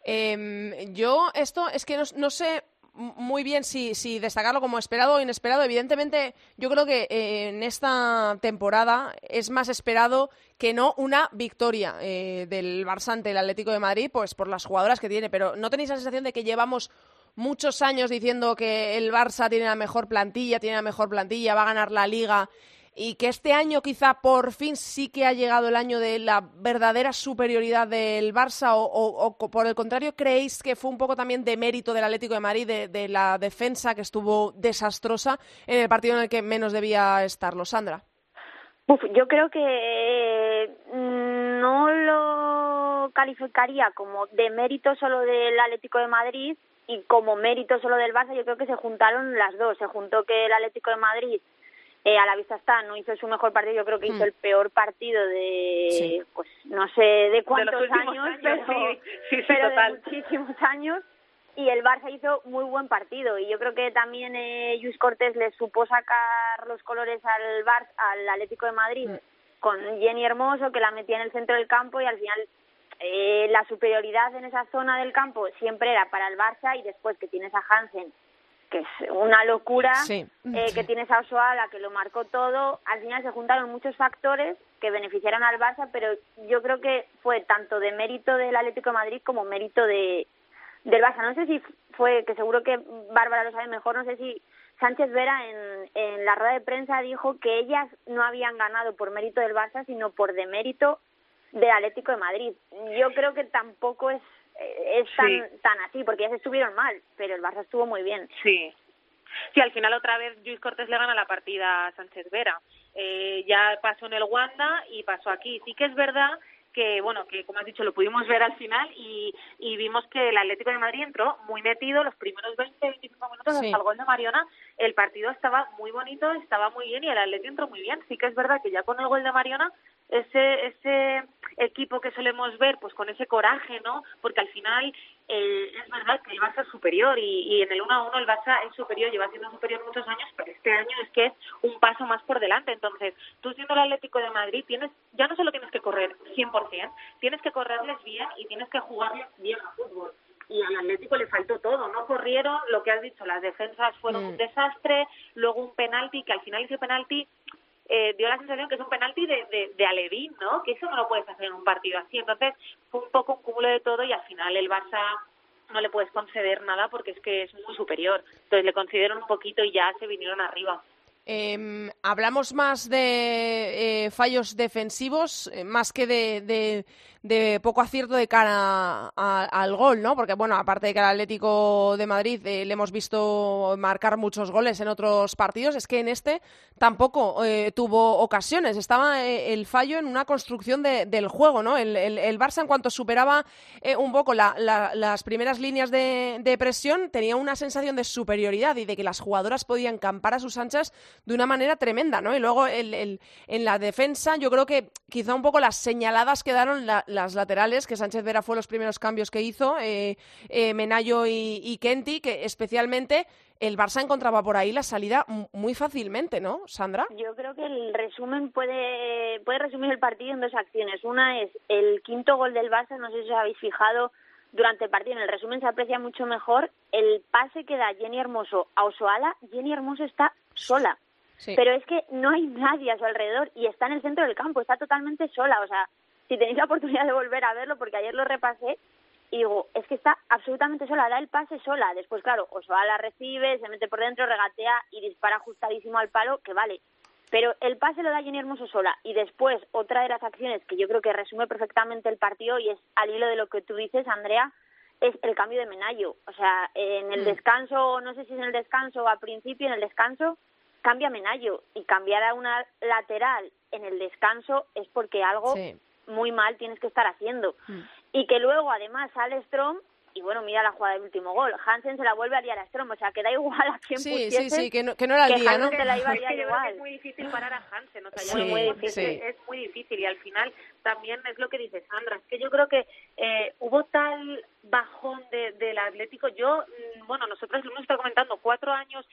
Eh, yo esto es que no, no sé muy bien si, si, destacarlo como esperado o inesperado. Evidentemente, yo creo que eh, en esta temporada es más esperado que no una victoria eh, del Barça ante el Atlético de Madrid, pues por las jugadoras que tiene. Pero ¿no tenéis la sensación de que llevamos muchos años diciendo que el Barça tiene la mejor plantilla, tiene la mejor plantilla, va a ganar la Liga? Y que este año quizá por fin sí que ha llegado el año de la verdadera superioridad del Barça o, por el contrario creéis que fue un poco también de mérito del Atlético de Madrid de, la defensa que estuvo desastrosa en el partido en el que menos debía estarlo, Sandra. yo creo que mm, no lo calificaría como de mérito solo del Atlético de Madrid y como mérito solo del Barça, yo creo que se juntaron las dos. Se juntó que el Atlético de Madrid eh, a la vista está, no hizo su mejor partido, yo creo que hizo hmm. el peor partido de, pues no sé de cuántos años, pero, de muchísimos años. Y el Barça hizo muy buen partido y yo creo que también eh, Luis Cortés le supo sacar los colores al Barça, al Atlético de Madrid hmm. con Jenny Hermoso que la metía en el centro del campo y al final eh, la superioridad en esa zona del campo siempre era para el Barça y después que tienes a Hansen que es una locura, eh, que tienes a Osoala que lo marcó todo, al final se juntaron muchos factores que beneficiaron al Barça, pero yo creo que fue tanto de mérito del Atlético de Madrid como mérito de del Barça. No sé si fue, que seguro que Bárbara lo sabe mejor, no sé si Sánchez Vera en, en la rueda de prensa dijo que ellas no habían ganado por mérito del Barça, sino por demérito del Atlético de Madrid. Yo creo que tampoco es es tan, tan así, porque ya se estuvieron mal, pero el Barça estuvo muy bien. Sí. Sí, al final otra vez Luis Cortés le gana la partida a Sánchez Vera. Eh, ya pasó en el Wanda y pasó aquí. Sí que es verdad que, bueno, que como has dicho, lo pudimos ver al final y, y vimos que el Atlético de Madrid entró muy metido los primeros 20, 25 minutos hasta el gol de Mariona. El partido estaba muy bonito, estaba muy bien y el Atlético entró muy bien. Sí que es verdad que ya con el gol de Mariona ese ese equipo que solemos ver pues con ese coraje no porque al final eh, es verdad que el Barça es superior y, y en el 1 a 1 el Barça es superior lleva siendo superior muchos años pero este año es que es un paso más por delante. Entonces tú siendo el Atlético de Madrid tienes ya no solo tienes que correr 100% tienes que correrles bien y tienes que jugarles bien a fútbol. Y al Atlético le faltó todo, no corrieron, lo que has dicho, las defensas fueron un mm. desastre, luego un penalti, que al final ese penalti eh, dio la sensación que es un penalti de, de, de Alevín, ¿no? Que eso no lo puedes hacer en un partido así. Entonces fue un poco un cúmulo de todo y al final el Barça no le puedes conceder nada porque es que es muy superior. Entonces le concedieron un poquito y ya se vinieron arriba. Eh, hablamos más de eh, fallos defensivos, eh, más que de, de, poco acierto de cara al gol, ¿no? Porque, bueno, aparte de que al Atlético de Madrid eh, le hemos visto marcar muchos goles en otros partidos, es que en este tampoco tuvo ocasiones. Estaba el fallo en una construcción del juego, ¿no? El, el, Barça, en cuanto superaba un poco las primeras líneas de, de presión, tenía una sensación de superioridad y de que las jugadoras podían campar a sus anchas de una manera tremenda, ¿no? Y luego el, en la defensa yo creo que quizá un poco las señaladas quedaron las laterales, que Sánchez Vera fue los primeros cambios que hizo, eh, eh, Menayo y, y Kenty, que especialmente el Barça encontraba por ahí la salida muy fácilmente, ¿no, Sandra? Yo creo que el resumen puede, puede resumir el partido en dos acciones. Una es el quinto gol del Barça, no sé si os habéis fijado durante el partido, en el resumen se aprecia mucho mejor el pase que da Jenny Hermoso a Osoala. Jenny Hermoso está sola. Pero es que no hay nadie a su alrededor y está en el centro del campo, está totalmente sola. O sea, si tenéis la oportunidad de volver a verlo, porque ayer lo repasé, y digo, es que está absolutamente sola, da el pase sola. Después, claro, la recibe, se mete por dentro, regatea y dispara ajustadísimo al palo, que vale. Pero el pase lo da Jenny Hermoso sola. Y después, otra de las acciones que yo creo que resume perfectamente el partido y es al hilo de lo que tú dices, Andrea, es el cambio de Menayo. O sea, en el mm. descanso, no sé si es en el descanso o al principio, en el descanso, cambia Menayo y cambiar a una lateral en el descanso es porque algo muy mal tienes que estar haciendo. Mm. Y que luego además sale Strom y bueno, mira la jugada del último gol. Hansen se la vuelve a liar a Strom, o sea, que da igual a quién sí, pusiese. Sí, sí, que no, que no era el día, ¿no? Se la iba a [laughs] liar igual. Es muy difícil parar a Hansen, o sea, muy difícil, es muy difícil y al final también es lo que dice Sandra, es que yo creo que eh, hubo tal bajón de, del Atlético, yo, mm, bueno, nosotros lo hemos estado comentando, cuatro años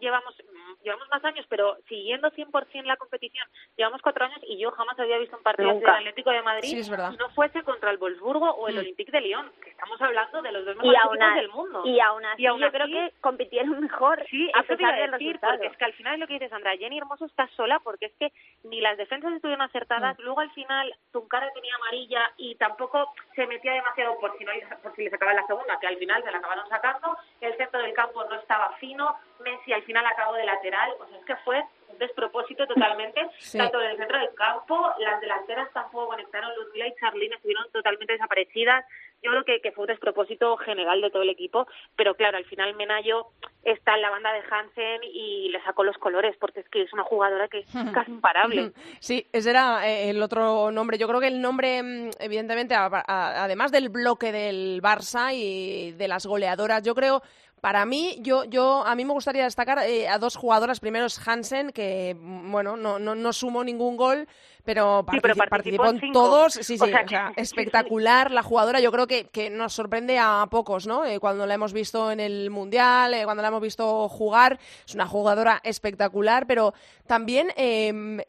llevamos llevamos más años, pero siguiendo 100% la competición, llevamos cuatro años y yo jamás había visto un partido del Atlético de Madrid si no fuese contra el Wolfsburgo o el mm. Olympique de Lyon, que estamos hablando de los dos mejores equipos del mundo. Y aún así, yo creo que compitieron mejor sí, a pesar de decir, porque es que al final es lo que dices, Sandra, Jenny Hermoso está sola porque es que ni las defensas estuvieron acertadas, mm. luego al final Tuncara tenía amarilla y tampoco se metía demasiado por si no por si le sacaban la segunda, que al final se la acabaron sacando, el centro del campo no estaba fino, Messi al final acabó de lateral, o sea, es que fue un despropósito totalmente, [laughs] tanto en el centro del campo, las delanteras tampoco conectaron, Ludmila y Charlene estuvieron totalmente desaparecidas, yo creo que, que fue un despropósito general de todo el equipo, pero claro, al final Menayo está en la banda de Hansen y le sacó los colores, porque es que es una jugadora que es [laughs] casi imparable. Sí, ese era eh, el otro nombre. Yo creo que el nombre, mm, evidentemente, además del bloque del Barça y de las goleadoras, yo creo para mí, yo, yo, a mí me gustaría destacar eh, a dos jugadoras. Primero es Hansen, que, mm, bueno, no, no, no sumó ningún gol, pero, participó, en todos. Sí, sí, o sea, espectacular la jugadora. Yo creo que, que nos sorprende a pocos, ¿no? Eh, cuando la hemos visto en el Mundial, eh, cuando la hemos visto jugar, es una jugadora espectacular, pero también em,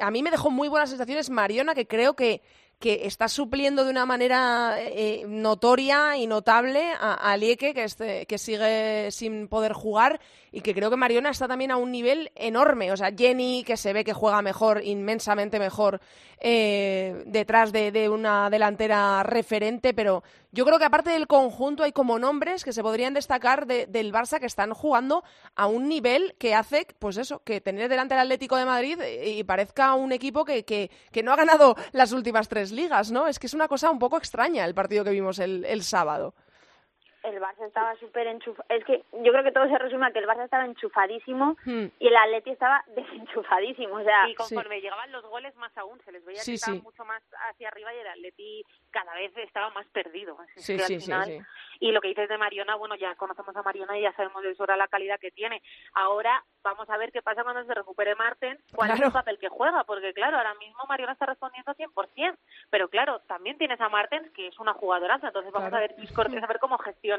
a mí me dejó muy buenas sensaciones Mariona, que creo que que está supliendo de una manera eh, notoria y notable a, Lieke, que, este, que sigue sin poder jugar, y que creo que Mariona está también a un nivel enorme. O sea, Jenny, que se ve que juega mejor, inmensamente mejor, eh, detrás de, una delantera referente, pero yo creo que aparte del conjunto hay como nombres que se podrían destacar del Barça que están jugando a un nivel que hace, pues eso, que tener delante el Atlético de Madrid y parezca un equipo que, que, no ha ganado las últimas tres ligas, ¿no? Es que es una cosa un poco extraña el partido que vimos el, el sábado el Barça estaba súper enchufado. Es que yo creo que todo se resume a que el Barça estaba enchufadísimo hmm. y el Atleti estaba [laughs] desenchufadísimo. O sea, y conforme llegaban los goles, más aún se les veía que estaban mucho más hacia arriba y el Atleti cada vez estaba más perdido. Sí, sí, sí, Y lo que dices de Mariona, bueno, ya conocemos a Mariona y ya sabemos de sobra la calidad que tiene. Ahora vamos a ver qué pasa cuando se recupere Marten, cuál es el papel que juega, porque claro, ahora mismo Mariona está respondiendo 100%, pero claro, también tienes a Martens, que es una jugadoraza, entonces vamos a ver a ver cómo gestiona,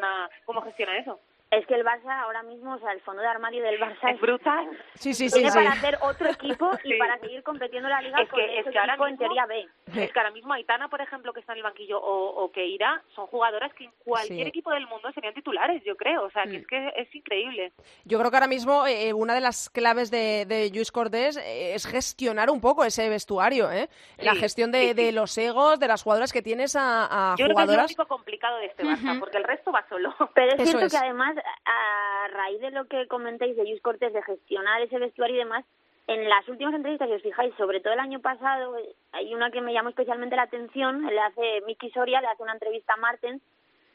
cómo gestiona eso. Es que el Barça ahora mismo, o sea, el fondo de armario del Barça es, brutal. Sí, sí, sí. Tiene para hacer otro equipo y para seguir compitiendo la liga es con que, es que ahora mismo, en teoría B. Es que ahora mismo Aitana, por ejemplo, que está en el banquillo, o, o Keira, son jugadoras que en cualquier equipo del mundo serían titulares, yo creo. O sea, que mm. es que es increíble. Yo creo que ahora mismo eh, una de las claves de, de Luis Cortés eh, es gestionar un poco ese vestuario, ¿eh? La gestión de, de, los egos, de las jugadoras que tienes a, a yo jugadoras. Creo que es lo único complicado de este Barça, porque el resto va solo. Pero es cierto que además... A raíz de lo que comentáis de Luis Cortés, de gestionar ese vestuario y demás, en las últimas entrevistas, si os fijáis, sobre todo el año pasado, hay una que me llamó especialmente la atención, le hace Miki Soria, le hace una entrevista a Martens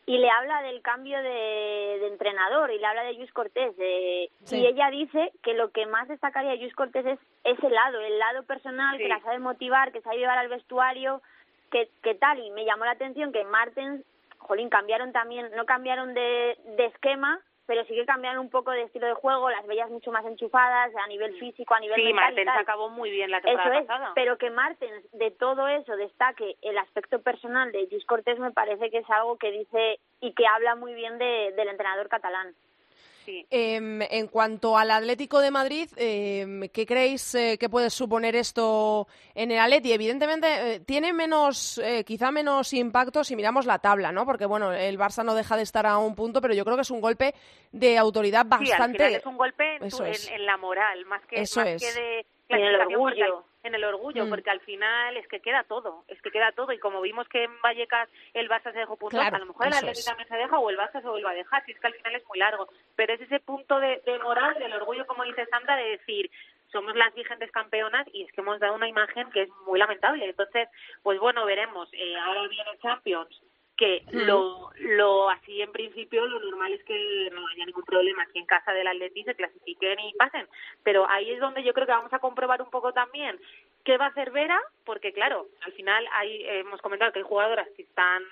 y le habla del cambio de, entrenador y le habla de Luis Cortés. y ella dice que lo que más destacaría de Luis Cortés es ese lado, el lado personal, que la sabe motivar, que sabe llevar al vestuario, que, que tal. Y me llamó la atención que Martens, jolín, cambiaron también, no cambiaron de, de esquema, pero sí que cambiaron un poco de estilo de juego, las veías mucho más enchufadas a nivel físico, a nivel sí, mental Martens acabó muy bien la temporada eso es, Pero que Martens de todo eso destaque el aspecto personal de Gis Cortés me parece que es algo que dice y que habla muy bien de, del entrenador catalán. Em, en cuanto al Atlético de Madrid, em, ¿qué creéis eh, que puede suponer esto en el Atleti? Evidentemente eh, tiene menos, eh, quizá menos impacto si miramos la tabla, ¿no? Porque bueno, el Barça no deja de estar a un punto, pero yo creo que es un golpe de autoridad bastante. Sí, es un golpe en, la moral, más que, Eso más que de en el orgullo en el orgullo, mm. porque al final es que queda todo, es que queda todo. Y como vimos que en Vallecas el Barça se dejó puntos, a lo mejor el Atlético también se deja o el Barça se vuelve a dejar, si es que al final es muy largo. Pero es ese punto de, moral, del orgullo, como dice Sandra, de decir, somos las vigentes campeonas y es que hemos dado una imagen que es muy lamentable. Entonces, pues bueno, veremos. Eh, ahora viene Champions, que lo, lo así en principio lo normal es que no haya ningún problema aquí en casa del Atleti se clasifiquen y pasen pero ahí es donde yo creo que vamos a comprobar un poco también qué va a hacer Vera porque claro al final hay hemos comentado que hay jugadoras que están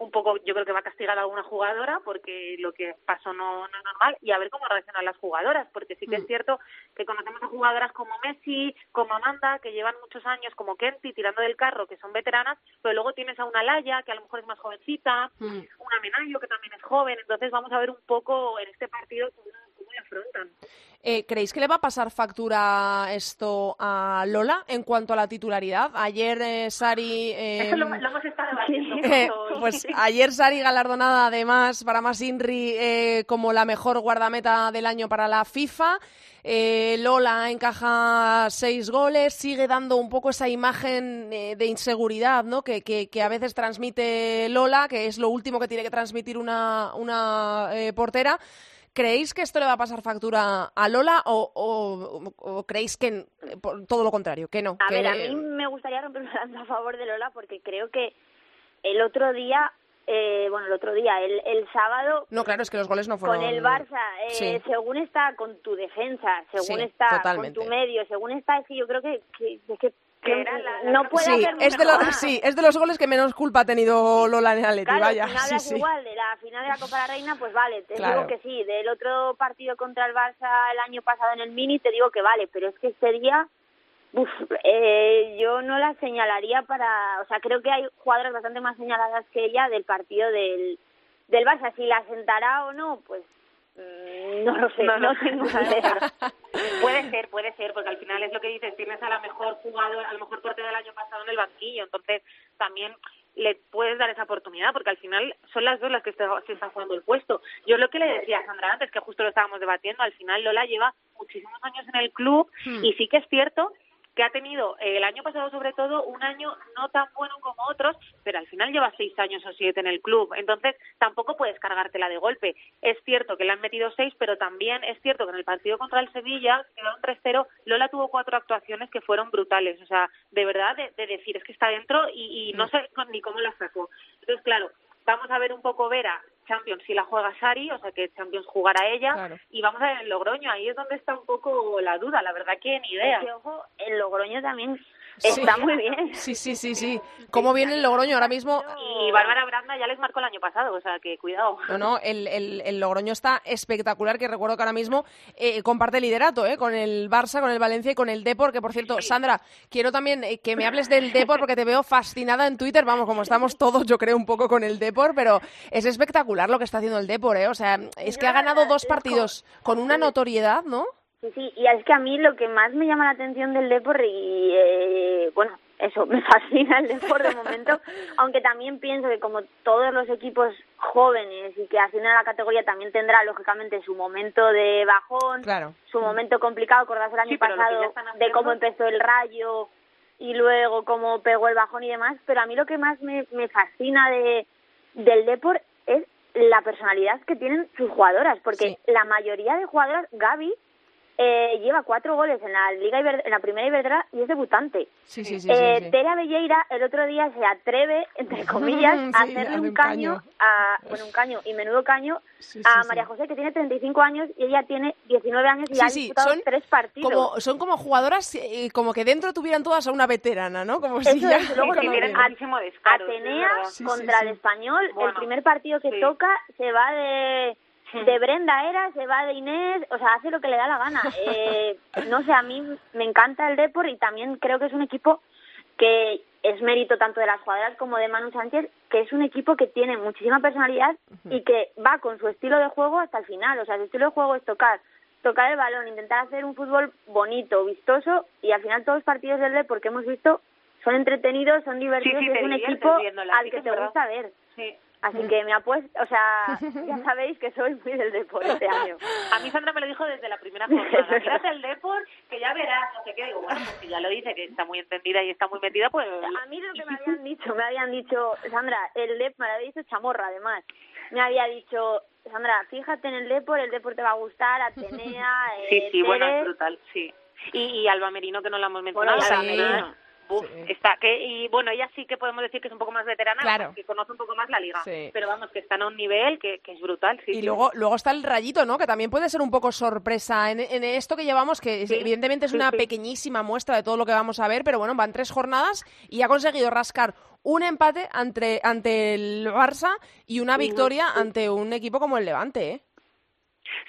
un poco, yo creo que va a castigar a alguna jugadora porque lo que pasó no, no es normal y a ver cómo reaccionan las jugadoras, porque sí que es mm. cierto que conocemos a jugadoras como Messi, como Amanda, que llevan muchos años, como Kenty, tirando del carro, que son veteranas, pero luego tienes a una Laya, que a lo mejor es más jovencita, mm. una Menayo, que también es joven, entonces vamos a ver un poco en este partido cómo le afrontan. Eh, ¿Creéis que le va a pasar factura esto a Lola en cuanto a la titularidad? Ayer eh, Sari... Eso lo, em, hemos estado [laughs] eh, pues ayer Sari galardonada además para más Inri eh, como la mejor guardameta del año para la FIFA. Lola encaja seis goles, sigue dando un poco esa imagen de inseguridad ¿no? Que, que, que, a veces transmite Lola, que es lo último que tiene que transmitir una, una portera. ¿Creéis que esto le va a pasar factura a Lola o, creéis que todo lo contrario, que no? A ver, a mí me gustaría romper a favor de Lola porque creo que el otro día eh, bueno, el otro día, el, el sábado... No, claro, es que los goles no fueron... Con el Barça, eh, según está con tu defensa, según está con tu medio, según está, es que yo creo que, que, que no puede sí, es de los, sí, es de los goles que menos culpa ha tenido Lola en Atleti, claro, vaya. Si hablas igual de la final de la Copa de la Reina, pues vale, te digo que sí. Del otro partido contra el Barça el año pasado en el Mini, te digo que vale, pero es que este día Uf, eh, yo no la señalaría para, o sea, creo que hay jugadoras bastante más señaladas que ella del partido del, del Barça. Si la sentará o no, pues no lo sé, no, no tengo [laughs] idea. puede ser, puede ser, porque al final es lo que dices, tienes a la mejor jugadora, a lo mejor portero del año pasado en el banquillo, entonces también le puedes dar esa oportunidad, porque al final son las dos las que se están jugando el puesto. Yo lo que le decía a Sandra antes, que justo lo estábamos debatiendo, al final Lola lleva muchísimos años en el club hmm. y sí que es cierto que ha tenido eh, el año pasado sobre todo un año no tan bueno como otros, pero al final lleva seis años o siete en el club, entonces tampoco puedes cargártela de golpe. Es cierto que le han metido seis, pero también es cierto que en el partido contra el Sevilla, quedaron 3-0, Lola tuvo cuatro actuaciones que fueron brutales, o sea, de verdad, de, decir, es que está dentro y, y no mm. sé ni cómo la sacó. Entonces, claro, vamos a ver un poco Vera Champions. Si la juega Sari, o sea que Champions jugará ella, y vamos a ver el Logroño, ahí es donde está un poco la duda, la verdad que ni idea. ojo, el Logroño también Está muy bien. Sí, sí, sí, sí. ¿Cómo viene el Logroño ahora mismo? Y Bárbara Branda ya les marcó el año pasado, o sea que cuidado. No, no, el, el, Logroño está espectacular, que recuerdo que ahora mismo eh, comparte liderato ¿eh? con el Barça, con el Valencia y con el Depor, que por cierto, Sandra, quiero también eh, que me hables del Depor porque te veo fascinada en Twitter, vamos, como estamos todos, yo creo, un poco con el Depor, pero es espectacular lo que está haciendo el Depor, ¿eh? O sea, es que ha ganado dos partidos con una notoriedad, ¿no? Sí, sí, y es que a mí lo que más me llama la atención del deporte y, eh, bueno, eso, [laughs] me fascina el deporte de momento, [laughs] aunque también pienso que como todos los equipos jóvenes y que ascienden a la categoría también tendrá lógicamente su momento de bajón, su momento complicado, acordás el año pasado de cómo empezó el rayo y luego cómo pegó el bajón y demás, pero a mí lo que más me, me fascina de, del deporte es la personalidad que tienen sus jugadoras, porque la mayoría de jugadoras, Gaby, eh, lleva cuatro goles en la Liga en la primera Iberdrola y es debutante. Sí, sí, sí, eh, Tere Belleira el otro día se atreve, entre comillas, [laughs] a hacerle un caño, a, bueno, un caño y menudo caño a María José, que tiene 35 años y ella tiene 19 años y ha disputado tres partidos. Como, son como jugadoras, eh, como que dentro tuvieran todas a una veterana, ¿no? Como si ya... luego [laughs] Atenea contra el Español, el primer partido que toca se va de de Brenda era, se va de Inés, o sea, hace lo que le da la gana. [laughs] Eh, no sé, a mí me encanta el Depor y también creo que es un equipo que es mérito tanto de las jugadoras como de Manu Sánchez, que es un equipo que tiene muchísima personalidad y que va con su estilo de juego hasta el final. O sea, su estilo de juego es tocar, tocar el balón, intentar hacer un fútbol bonito, vistoso y al final todos los partidos del Depor que hemos visto son entretenidos, son divertidos y es un equipo al que te gusta ver. Sí. Así que me apuesto, o sea, ya [laughs] sabéis que soy muy del deporte este año. A mí Sandra me lo dijo desde la primera jornada. [laughs] Mírate el deporte, que ya verás, no sé qué. Digo, bueno, pues si ya lo dice, que está muy entendida y está muy metida, pues... A mí lo que me [laughs] habían dicho, me habían dicho, Sandra, el Dep, me lo había dicho Chamorra, además. Me había dicho, Sandra, fíjate en el deporte, el deporte te va a gustar, Atenea... sí, sí, bueno, es brutal, sí. Y, y Alba Merino, que no la hemos mencionado. Bueno, Está que y bueno ella sí que podemos decir que es un poco más veterana que conoce un poco más la liga. Pero vamos que están a un nivel que, que es brutal y luego luego está el rayito no que también puede ser un poco sorpresa en, en esto que llevamos que evidentemente es una pequeñísima muestra de todo lo que vamos a ver pero bueno van tres jornadas y ha conseguido rascar un empate ante ante el Barça y una victoria ante un equipo como el Levante ¿eh?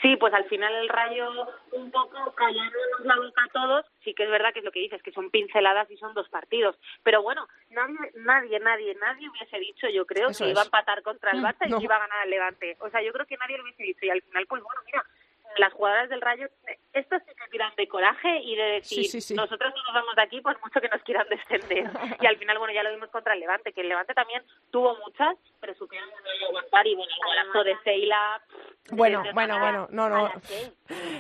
Sí, pues al final el rayo un poco callándonos la boca a todos, sí que es verdad que es lo que dices, que son pinceladas y son dos partidos. Pero bueno, nadie, nadie, nadie, nadie hubiese dicho, yo creo, que iba a empatar contra el mm, Barça y que iba a ganar el Levante. O sea, yo creo que nadie lo hubiese dicho. Y al final, pues bueno, mira, las jugadoras del Rayo, estos sí que tiran de coraje y de decir, nosotros no nos vamos de aquí por mucho que nos quieran descender. [laughs] y al final, bueno, ya lo vimos contra el Levante, que el Levante también tuvo muchas, pero supieron aguantar y bueno, el golazo de Seila... Bueno, bueno, bueno, no, no.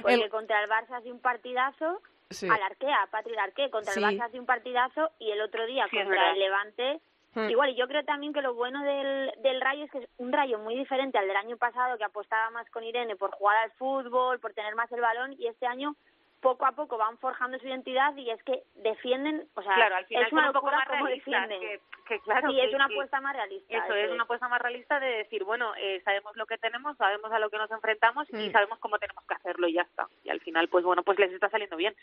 Porque contra el Barça hace un partidazo, al Arquea, Patri Arquea, contra el Barça hace un partidazo y el otro día contra el Levante Hmm. Igual, y yo creo también que lo bueno del, del Rayo es que es un Rayo muy diferente al del año pasado, que apostaba más con Irene por jugar al fútbol, por tener más el balón, y este año poco a poco van forjando su identidad y es que defienden, o sea, claro, al final es una un poco locura más cómo realista, defienden. que, que claro, sí, que- es una que- apuesta más realista. Eso es una apuesta más realista de decir, bueno, eh, sabemos lo que tenemos, sabemos a lo que nos enfrentamos y Mm. sabemos cómo tenemos que hacerlo y ya está. Y al final, pues bueno, pues les está saliendo bien.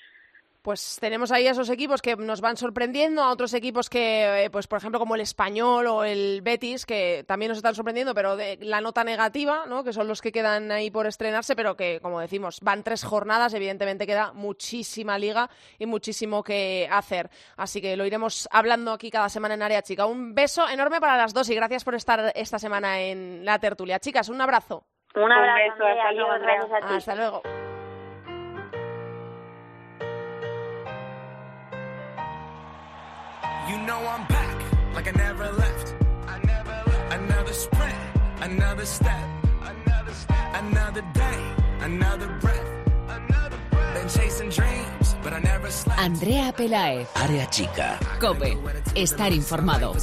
Pues tenemos ahí a esos equipos que nos van sorprendiendo, a otros equipos que, eh, pues por ejemplo, como el Español o el Betis, que también nos están sorprendiendo, pero de la nota negativa, ¿no? que son los que quedan ahí por estrenarse, pero que, como decimos, van tres jornadas, evidentemente queda muchísima liga y muchísimo que hacer. Así que lo iremos hablando aquí cada semana en Área Chica. Un beso enorme para las dos y gracias por estar esta semana en la tertulia. Chicas, un abrazo. Un abrazo, beso, Andrea, hasta luego, gracias a ti. Hasta luego. You know I'm back, like I never left. I never left. Another sprint, another step, another step, another day, another breath. Another breath. Been chasing dreams, but I never slept. Andrea Pelaez. Área chica. Cope. Estar informado.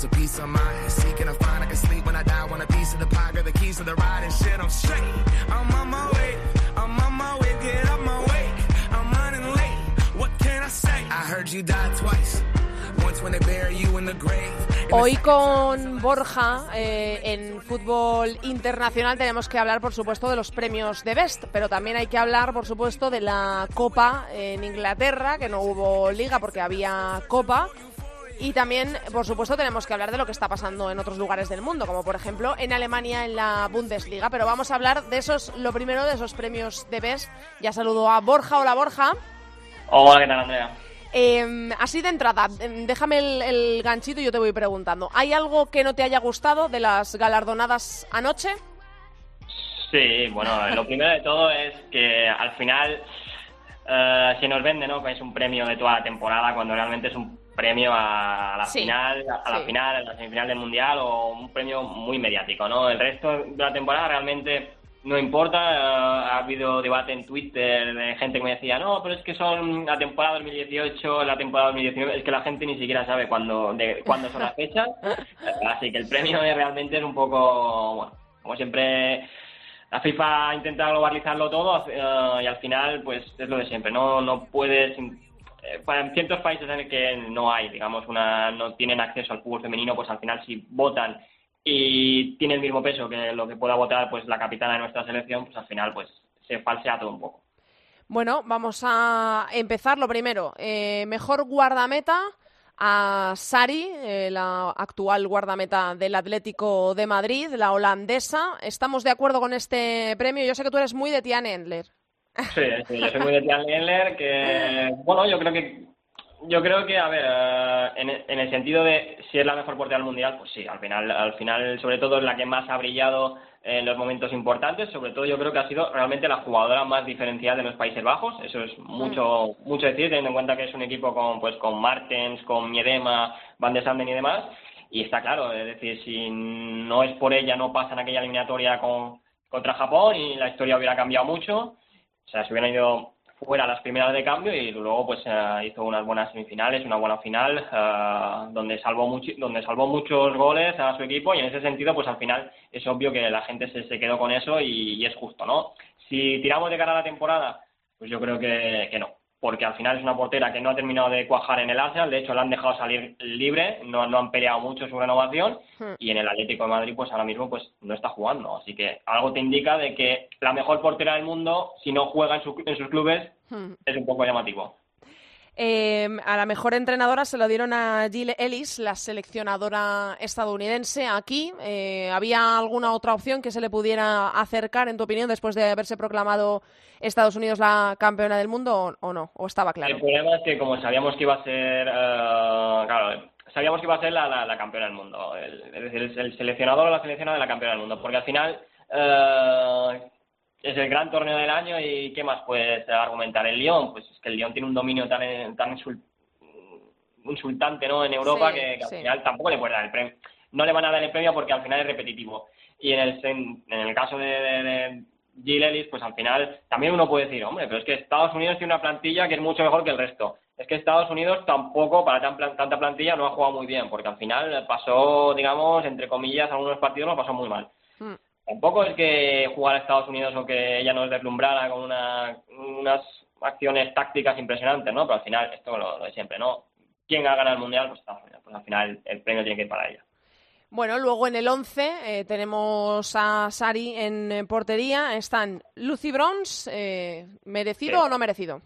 I heard you die twice. Hoy con Borja eh, en fútbol internacional tenemos que hablar, por supuesto, de los premios de Best, pero también hay que hablar, por supuesto, de la Copa en Inglaterra, que no hubo liga porque había Copa. Y también, por supuesto, tenemos que hablar de lo que está pasando en otros lugares del mundo, como por ejemplo en Alemania en la Bundesliga. Pero vamos a hablar de esos, lo primero de esos premios de Best. Ya saludo a Borja. Hola, Borja. Hola, ¿qué tal, Andrea? Eh, así de entrada, em, déjame el, el ganchito y yo te voy preguntando. ¿Hay algo que no te haya gustado de las galardonadas anoche? Sí, bueno, lo primero de todo es que al final eh, se nos vende, ¿no? Que es un premio de toda la temporada cuando realmente es un premio a la Sí, final, a la sí. final, a la semifinal del mundial o un premio muy mediático, ¿no? El resto de la temporada realmente no importa. ha habido debate en Twitter de gente que me decía, no, pero es que son la temporada 2018, la temporada 2019. Es que la gente ni siquiera sabe cuándo, de, cuándo son las fechas. [laughs] Así que el premio realmente es un poco, bueno, como siempre. La FIFA intenta globalizarlo todo eh, y al final, pues es lo de siempre. No, no puedes. eh, para- ciertos países en el que no hay, digamos, una, no tienen acceso al fútbol femenino, pues al final si votan y tiene el mismo peso que lo que pueda votar pues la capitana de nuestra selección, pues al final pues se falsea todo un poco. Bueno, vamos a empezar lo primero. Eh, mejor guardameta a Sari, eh, la actual guardameta del Atlético de Madrid, la holandesa. ¿Estamos de acuerdo con este premio? Yo sé que tú eres muy de Tian Endler. Sí, sí, yo soy muy de Tian Lendler, que bueno, yo creo que yo creo que a ver, eh, en, en el sentido de si es la mejor portera del mundial, pues sí, al final al final sobre todo es la que más ha brillado en los momentos importantes, sobre todo yo creo que ha sido realmente la jugadora más diferencial de los Países Bajos, eso es mucho mucho decir teniendo en cuenta que es un equipo con pues con Martens, con Miedema, Van de Sanden y demás. Y está claro, es decir, si no es por ella no pasan aquella eliminatoria con, contra Japón y la historia hubiera cambiado mucho. O sea, se hubieran ido fuera las primeras de cambio y luego pues eh, hizo unas buenas semifinales, una buena final eh, donde salvó muchi- donde salvó muchos goles a su equipo y en ese sentido pues al final es obvio que la gente se, se quedó con eso y, y es justo, ¿no? Si tiramos de cara a la temporada, pues yo creo que, que no, porque al final es una portera que no ha terminado de cuajar en el Arsenal, de hecho la han dejado salir libre, no, no han peleado mucho su renovación Hmm. y en el Atlético de Madrid pues ahora mismo pues no está jugando, así que algo te indica de que la mejor portera del mundo si no juega en, su- en sus clubes Hmm. es un poco llamativo. Eh, a la mejor entrenadora se lo dieron a Jill Ellis, la seleccionadora estadounidense. Aquí, eh, ¿había alguna otra opción que se le pudiera acercar, en tu opinión, después de haberse proclamado Estados Unidos la campeona del mundo o, no? ¿O estaba claro? El problema es que como sabíamos que iba a ser, eh, sabíamos que iba a ser la, campeona del mundo, el, el, el seleccionador o la seleccionada de la campeona del mundo, porque al final eh, es el gran torneo del año y ¿qué más puedes argumentar? El Lyon, pues es que el Lyon tiene un dominio tan, tan insul- insultante ¿no? en Europa Sí, que, que al sí. final tampoco le puede dar el premio. No le van a dar el premio porque al final es repetitivo. Y en el, en el caso de, de, de Jill Ellis, pues al final también uno puede decir, hombre, pero es que Estados Unidos tiene una plantilla que es mucho mejor que el resto. es que Estados Unidos tampoco, para tan tanta plantilla, no ha jugado muy bien, porque al final pasó, digamos, entre comillas, algunos partidos lo pasó muy mal. Mm. Tampoco es que jugar a Estados Unidos o que ella nos deslumbrara con una, unas acciones tácticas impresionantes, ¿no? Pero al final, esto es lo, lo de siempre, ¿no? ¿Quién ha ganado el Mundial? Pues Estados Unidos. Pues al final el premio tiene que ir para ella. Bueno, luego en el 11 eh, tenemos a Sari en eh, portería. Están Lucy Bronze, eh, ¿merecido Sí. o no merecido?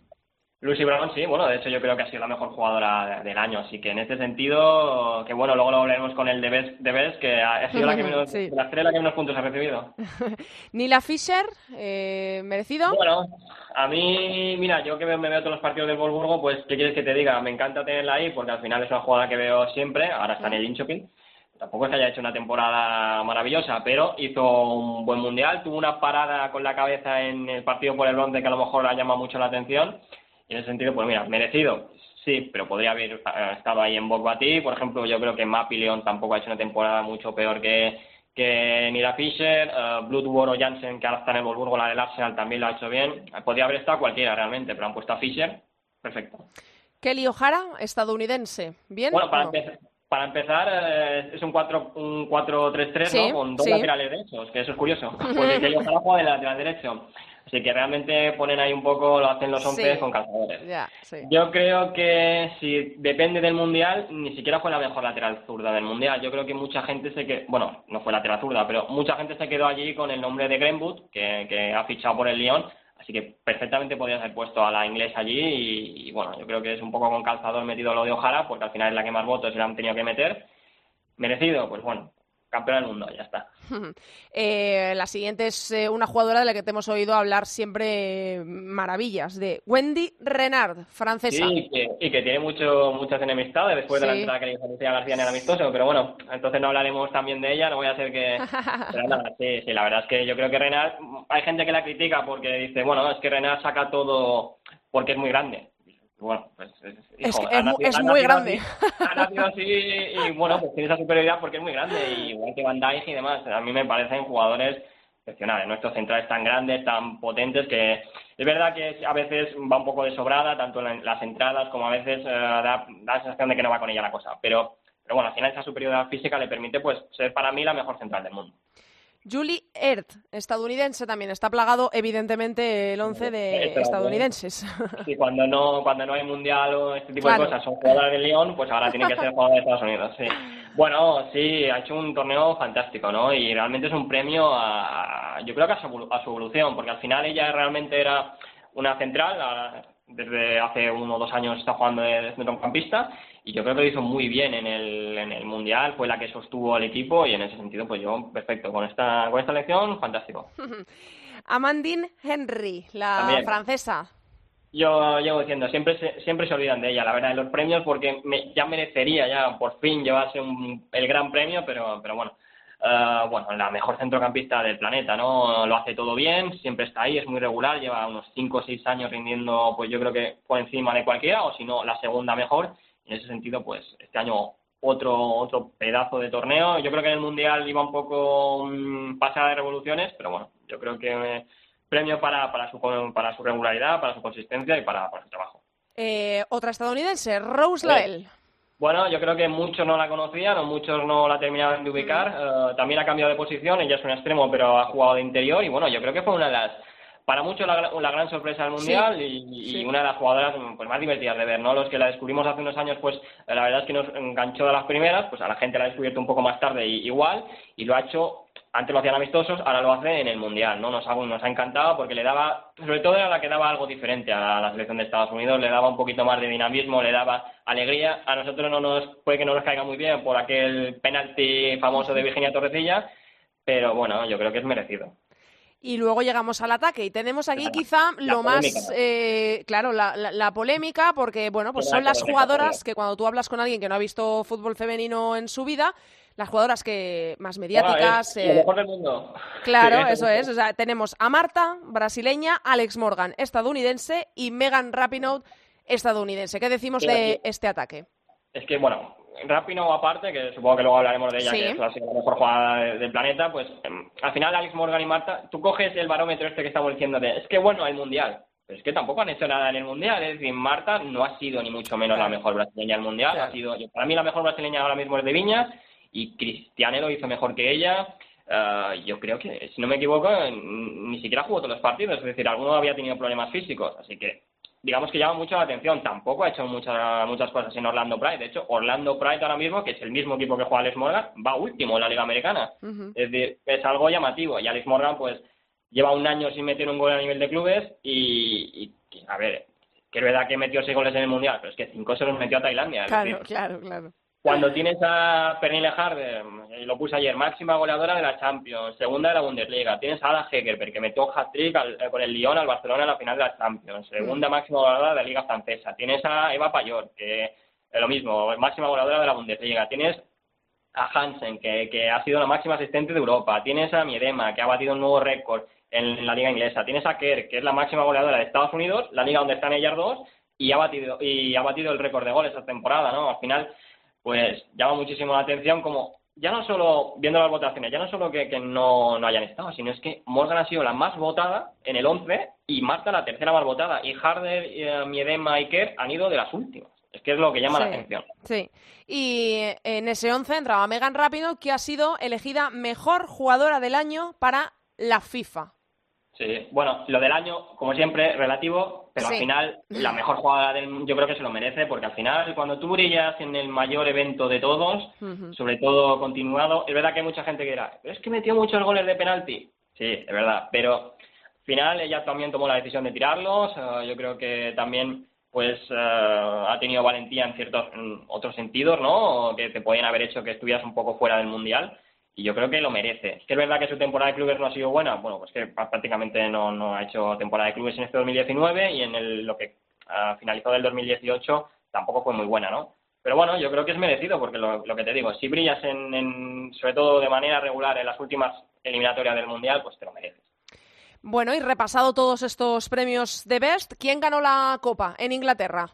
Lucy Brown, sí, bueno, de hecho yo creo que ha sido la mejor jugadora del año, así que en este sentido, que bueno, luego lo hablaremos con el de Best, de Best, que ha sido la que [laughs] menos, Sí. de las tres la que menos puntos ha recibido. [laughs] Nila Fischer, eh, ¿merecido? Bueno, a mí, mira, yo que me veo todos los partidos del Wolfsburgo, pues, ¿qué quieres que te diga? Me encanta tenerla ahí porque al final es una jugadora que veo siempre, ahora está en el Linköping. Tampoco es que haya hecho una temporada maravillosa, pero hizo un buen mundial, tuvo una parada con la cabeza en el partido por el bronce que a lo mejor la llama mucho la atención. En ese sentido, pues mira, merecido, sí, pero podría haber eh, estado ahí en Bogbatí. Por ejemplo, yo creo que Mapi León tampoco ha hecho una temporada mucho peor que, que Nila Fischer. Uh, o Jansen, que ahora está en el Wolfsburgo, la del Arsenal, también lo ha hecho bien. Podría haber estado cualquiera realmente, pero han puesto a Fischer. Perfecto. Kelly O'Hara, estadounidense. ¿Bien? Bueno, para, no? empezar, para empezar, eh, es un 4 un 4-3-3, Sí, ¿no? Con dos sí. laterales derechos, que eso es curioso, porque [laughs] Kelly O'Hara juega de lateral derecho. Así que realmente ponen ahí un poco, lo hacen los 11 Sí. con calzadores. Sí. Yo creo que si depende del mundial, ni siquiera fue la mejor lateral zurda del mundial. Yo creo que mucha gente se quedó, bueno, no fue lateral zurda, pero mucha gente se quedó allí con el nombre de Greenwood, que, que ha fichado por el Lyon. Así que perfectamente podría ser puesto a la inglesa allí y, y, bueno, yo creo que es un poco con calzador metido lo de Ojara, porque al final es la que más votos se la han tenido que meter. Merecido, pues bueno, campeón del mundo, ya está. [laughs] Eh, la siguiente es eh, una jugadora de la que te hemos oído hablar siempre eh, maravillas, de Wendy Renard, francesa. Sí, y que, y que tiene mucho, muchas enemistades después de la entrada que le hizo Lucía García en el amistoso, pero bueno, entonces no hablaremos también de ella, no voy a hacer que... [laughs] Pero nada, sí, sí, la verdad es que yo creo que Renard, hay gente que la critica porque dice, bueno, es que Renard saca todo porque es muy grande. Bueno, pues es, Es hijo, es nacido- es muy grande. así, ha nacido así y bueno, pues tiene esa superioridad porque es muy grande, y igual que Van Dijk y demás. A mí me parecen jugadores excepcionales, nuestros centrales tan grandes, tan potentes que es verdad que a veces va un poco de sobrada, tanto en las entradas como a veces eh, da, da la sensación de que no va con ella la cosa. Pero, pero bueno, al final esa superioridad física le permite pues ser para mí la mejor central del mundo. Julie Ert, estadounidense también. Está plagado, evidentemente, el 11 de Esto, estadounidenses. [laughs] Y cuando no cuando no hay mundial o este tipo Claro. de cosas son jugadoras de León, pues ahora tienen que ser jugadoras de Estados Unidos. Sí. Bueno, sí, ha hecho un torneo fantástico, ¿no? Y realmente es un premio a, yo creo que a su, a su evolución, porque al final ella realmente era una central, desde hace uno o dos años está jugando de centrocampista y yo creo que lo hizo muy bien en el, en el mundial, fue la que sostuvo al equipo y en ese sentido, pues yo, perfecto, con esta, con esta elección, fantástico. [laughs] Amandine Henry, la También. francesa. Yo llevo diciendo, siempre se, siempre se olvidan de ella, la verdad, en los premios, porque me- ya merecería ya por fin llevarse un- el gran premio, pero, pero bueno, eh, bueno, la mejor centrocampista del planeta, ¿no? Lo hace todo bien, siempre está ahí, es muy regular, lleva unos 5 o 6 años rindiendo, pues yo creo que por encima de cualquiera, o si no, la segunda mejor. En ese sentido, pues este año otro otro pedazo de torneo. Yo creo que en el Mundial iba un poco mm, pasada de revoluciones, pero bueno, yo creo que eh, premio para, para, su, para su regularidad, para su consistencia y para, para su trabajo. Eh, otra estadounidense, Rose Sí. Lavelle. Bueno, yo creo que muchos no la conocían o muchos no la terminaban de ubicar. Eh, también ha cambiado de posición, ella es un extremo, pero ha jugado de interior y bueno, yo creo que fue una de las, para muchos la, la gran sorpresa del Mundial y, y sí. una de las jugadoras pues, más divertidas de ver, ¿no? Los que la descubrimos hace unos años, pues la verdad es que nos enganchó de las primeras, pues a la gente la ha descubierto un poco más tarde y, igual y lo ha hecho antes lo hacían amistosos, ahora lo hace en el Mundial, ¿no? Nos ha, nos ha encantado porque le daba, sobre todo era la que daba algo diferente a la selección de Estados Unidos, le daba un poquito más de dinamismo, le daba alegría. A nosotros no nos, puede que no nos caiga muy bien por aquel penalti famoso de Virginia Torrecilla, pero bueno, yo creo que es merecido. Y luego llegamos al ataque y tenemos aquí quizá lo polémica. más, eh, claro, la, la- la polémica, porque bueno, pues son la las jugadoras que cuando tú hablas con alguien que no ha visto fútbol femenino en su vida, las jugadoras que más mediáticas, Bueno, es eh, lo mejor del mundo. claro, Sí, eso es, o sea, tenemos a Marta, brasileña, Alex Morgan, estadounidense, y Megan Rapinoe, estadounidense. ¿Qué decimos de este ataque? Es que, bueno, Rapino aparte, que supongo que luego hablaremos de ella, Sí. que es la, la mejor jugada de- del planeta, pues em, al final Alex Morgan y Marta, tú coges el barómetro este que estamos diciendo de, es que bueno, el Mundial, pero es que tampoco han hecho nada en el Mundial. Es decir, Marta no ha sido ni mucho menos la mejor brasileña del Mundial. Claro. Ha sido, para mí la mejor brasileña ahora mismo es de Viñas y Cristiane lo hizo mejor que ella. Ah, yo creo que, si no me equivoco, ni siquiera jugó todos los partidos. Es decir, alguno había tenido problemas físicos. Así que, digamos que llama mucho la atención. Tampoco ha hecho muchas muchas cosas en Orlando Pride. De hecho, Orlando Pride ahora mismo, que es el mismo equipo que juega Alex Morgan, va último en la Liga Americana. Es decir, es algo llamativo. Y Alex Morgan, pues, lleva un año sin meter un gol a nivel de clubes y, y, a ver, que es verdad que metió seis goles en el Mundial, pero es que cinco se los metió a Tailandia. Claro, decir, claro, claro. Cuando tienes a Pernille Harder, y lo puse ayer, máxima goleadora de la Champions, segunda de la Bundesliga, tienes a Ada Hegerberg, que metió hat-trick eh, con el Lyon al Barcelona en la final de la Champions, segunda máxima goleadora de la Liga Francesa, tienes a Eva Payor, que es lo mismo, máxima goleadora de la Bundesliga, tienes a Hansen, que, que ha sido la máxima asistente de Europa, tienes a Miedema, que ha batido un nuevo récord en la liga inglesa, tienes a Kerr, que es la máxima goleadora de Estados Unidos, la liga donde están ellas dos, y ha batido, y ha batido el récord de goles esta temporada, ¿no? Al final, pues llama muchísimo la atención como ya no solo viendo las votaciones, ya no solo que, que no, no hayan estado, sino es que Morgan ha sido la más votada en el 11 y Marta la tercera más votada y Harder, eh, Miedema y Kerr han ido de las últimas. Es que es lo que llama la atención. Sí. Y en ese 11 entraba Megan Rápido, que ha sido elegida mejor jugadora del año para la FIFA. Sí, bueno, lo del año, como siempre, relativo, pero Sí. al final la mejor jugada del yo creo que se lo merece, porque al final cuando tú brillas en el mayor evento de todos, sobre todo continuado, es verdad que hay mucha gente que dirá, pero es que metió muchos goles de penalti. Sí, es verdad, pero al final ella también tomó la decisión de tirarlos, yo creo que también pues eh, ha tenido valentía en ciertos en otros sentidos, ¿no? Que te podían haber hecho que estuvieras un poco fuera del mundial y yo creo que lo merece. Es que es verdad que su temporada de clubes no ha sido buena, bueno, pues que pr- prácticamente no, no ha hecho temporada de clubes en este 2019 y en el, lo que ah, finalizó del 2018 tampoco fue muy buena, ¿no? Pero bueno, yo creo que es merecido porque lo, lo que te digo, si brillas en, en- sobre todo de manera regular en las últimas eliminatorias del mundial, pues te lo mereces. Bueno, y repasado todos estos premios de Best, ¿quién ganó la Copa en Inglaterra?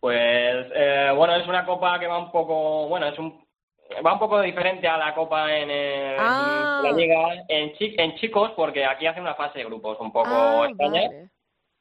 Pues eh, bueno, es una copa que va un poco, bueno, es un va un poco diferente a la copa en, eh, Ah. la liga en, chi- en chicos porque aquí hace una fase de grupos un poco Ah, extraña vale.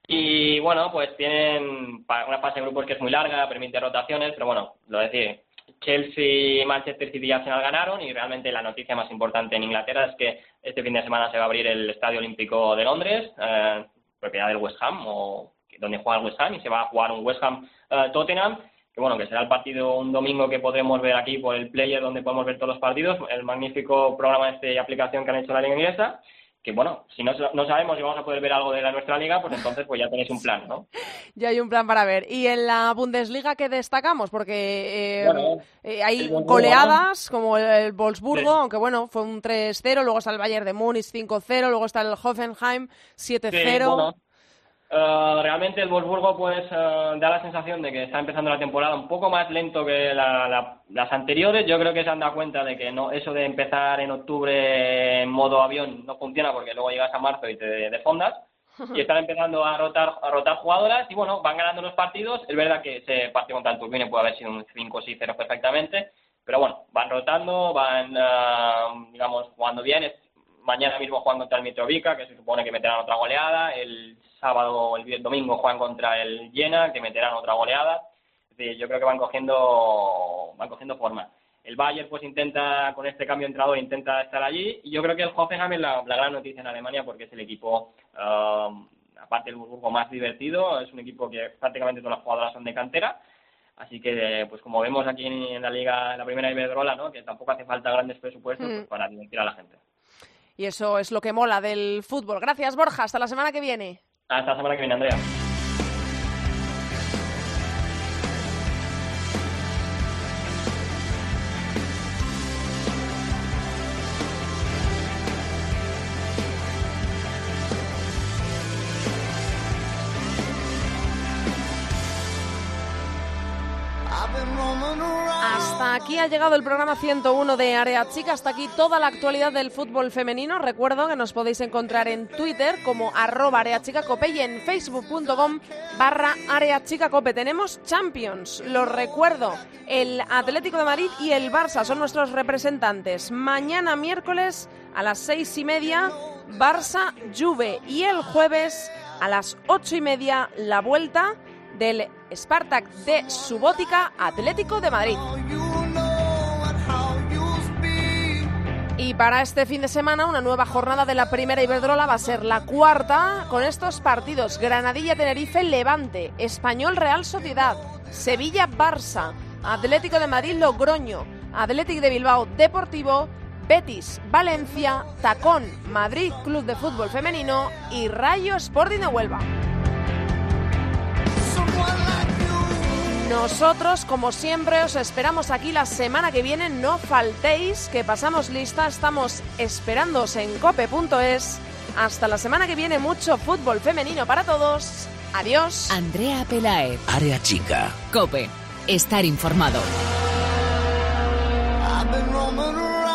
y bueno, pues tienen una fase de grupos que es muy larga, permite rotaciones, pero bueno, lo decir, Chelsea, Manchester City y Arsenal ganaron y realmente la noticia más importante en Inglaterra es que este fin de semana se va a abrir el Estadio Olímpico de Londres, eh, propiedad del West Ham o donde juega el West Ham y se va a jugar un West Ham eh, Tottenham que bueno, que será el partido un domingo que podremos ver aquí por el player donde podemos ver todos los partidos, el magnífico programa este y aplicación que han hecho la liga inglesa, que bueno, si no, no sabemos si vamos a poder ver algo de la nuestra liga, pues entonces pues ya tenéis un plan, ¿no? [laughs] Ya hay un plan para ver. ¿Y en la Bundesliga qué destacamos? Porque eh, Bueno, eh, hay goleadas como el, el Wolfsburgo, Sí. aunque bueno, fue un 3-0, luego está el Bayern de Múnich 5-0, luego está el Hoffenheim 7-0. Sí, bueno, eh, realmente el Wolfsburgo pues eh, da la sensación de que está empezando la temporada un poco más lento que la- la- las anteriores. Yo creo que se han dado cuenta de que no eso de empezar en octubre en modo avión no funciona porque luego llegas a marzo y te desfondas. [laughs] Y están empezando a rotar a rotar jugadoras y bueno, van ganando los partidos. Es verdad que ese partido contra el Turbine puede haber sido un 5-6-0 perfectamente, pero bueno, van rotando, van, eh, digamos, jugando bien. Mañana mismo juegan contra el Mitrovica, que se supone que meterán otra goleada. El sábado o el vier- domingo juegan contra el Jena, que meterán otra goleada. Es decir, yo creo que van cogiendo, van cogiendo forma. El Bayern pues intenta, con este cambio de entrenador, intenta estar allí. Y yo creo que el Hoffenheim es la, la gran noticia en Alemania porque es el equipo, ah, aparte del Burgo, más divertido. Es un equipo que prácticamente todas las jugadoras son de cantera. Así que, pues como vemos aquí en, en la liga, en la primera Iberdrola, ¿no? que tampoco hace falta grandes presupuestos Mm. pues, para divertir a la gente. Y eso es lo que mola del fútbol. Gracias, Borja. Hasta la semana que viene. Hasta la semana que viene, Andrea. Aquí ha llegado el programa 101 de Área Chica. Hasta aquí toda la actualidad del fútbol femenino. Recuerdo que nos podéis encontrar en Twitter como arroba areachicacope y en facebook.com barra areachicacope. Tenemos Champions, lo recuerdo. El Atlético de Madrid y el Barça son nuestros representantes. Mañana miércoles a las seis y media Barça Juve y el jueves a las ocho y media la vuelta del Spartak de Subótica Atlético de Madrid. Y para este fin de semana, una nueva jornada de la primera Iberdrola va a ser la cuarta con estos partidos: Granadilla-Tenerife, Levante, Español Real Sociedad, Sevilla-Barça, Atlético de Madrid, Logroño, Atlético de Bilbao, Deportivo, Betis, Valencia, Tacón, Madrid Club de Fútbol Femenino y Rayo Sporting de Huelva. Nosotros, como siempre, os esperamos aquí la semana que viene. No faltéis, que pasamos lista. Estamos esperándoos en cope.es. Hasta la semana que viene, mucho fútbol femenino para todos. Adiós. Andrea Pelaez. Área chica. Cope. Estar informado. I've been.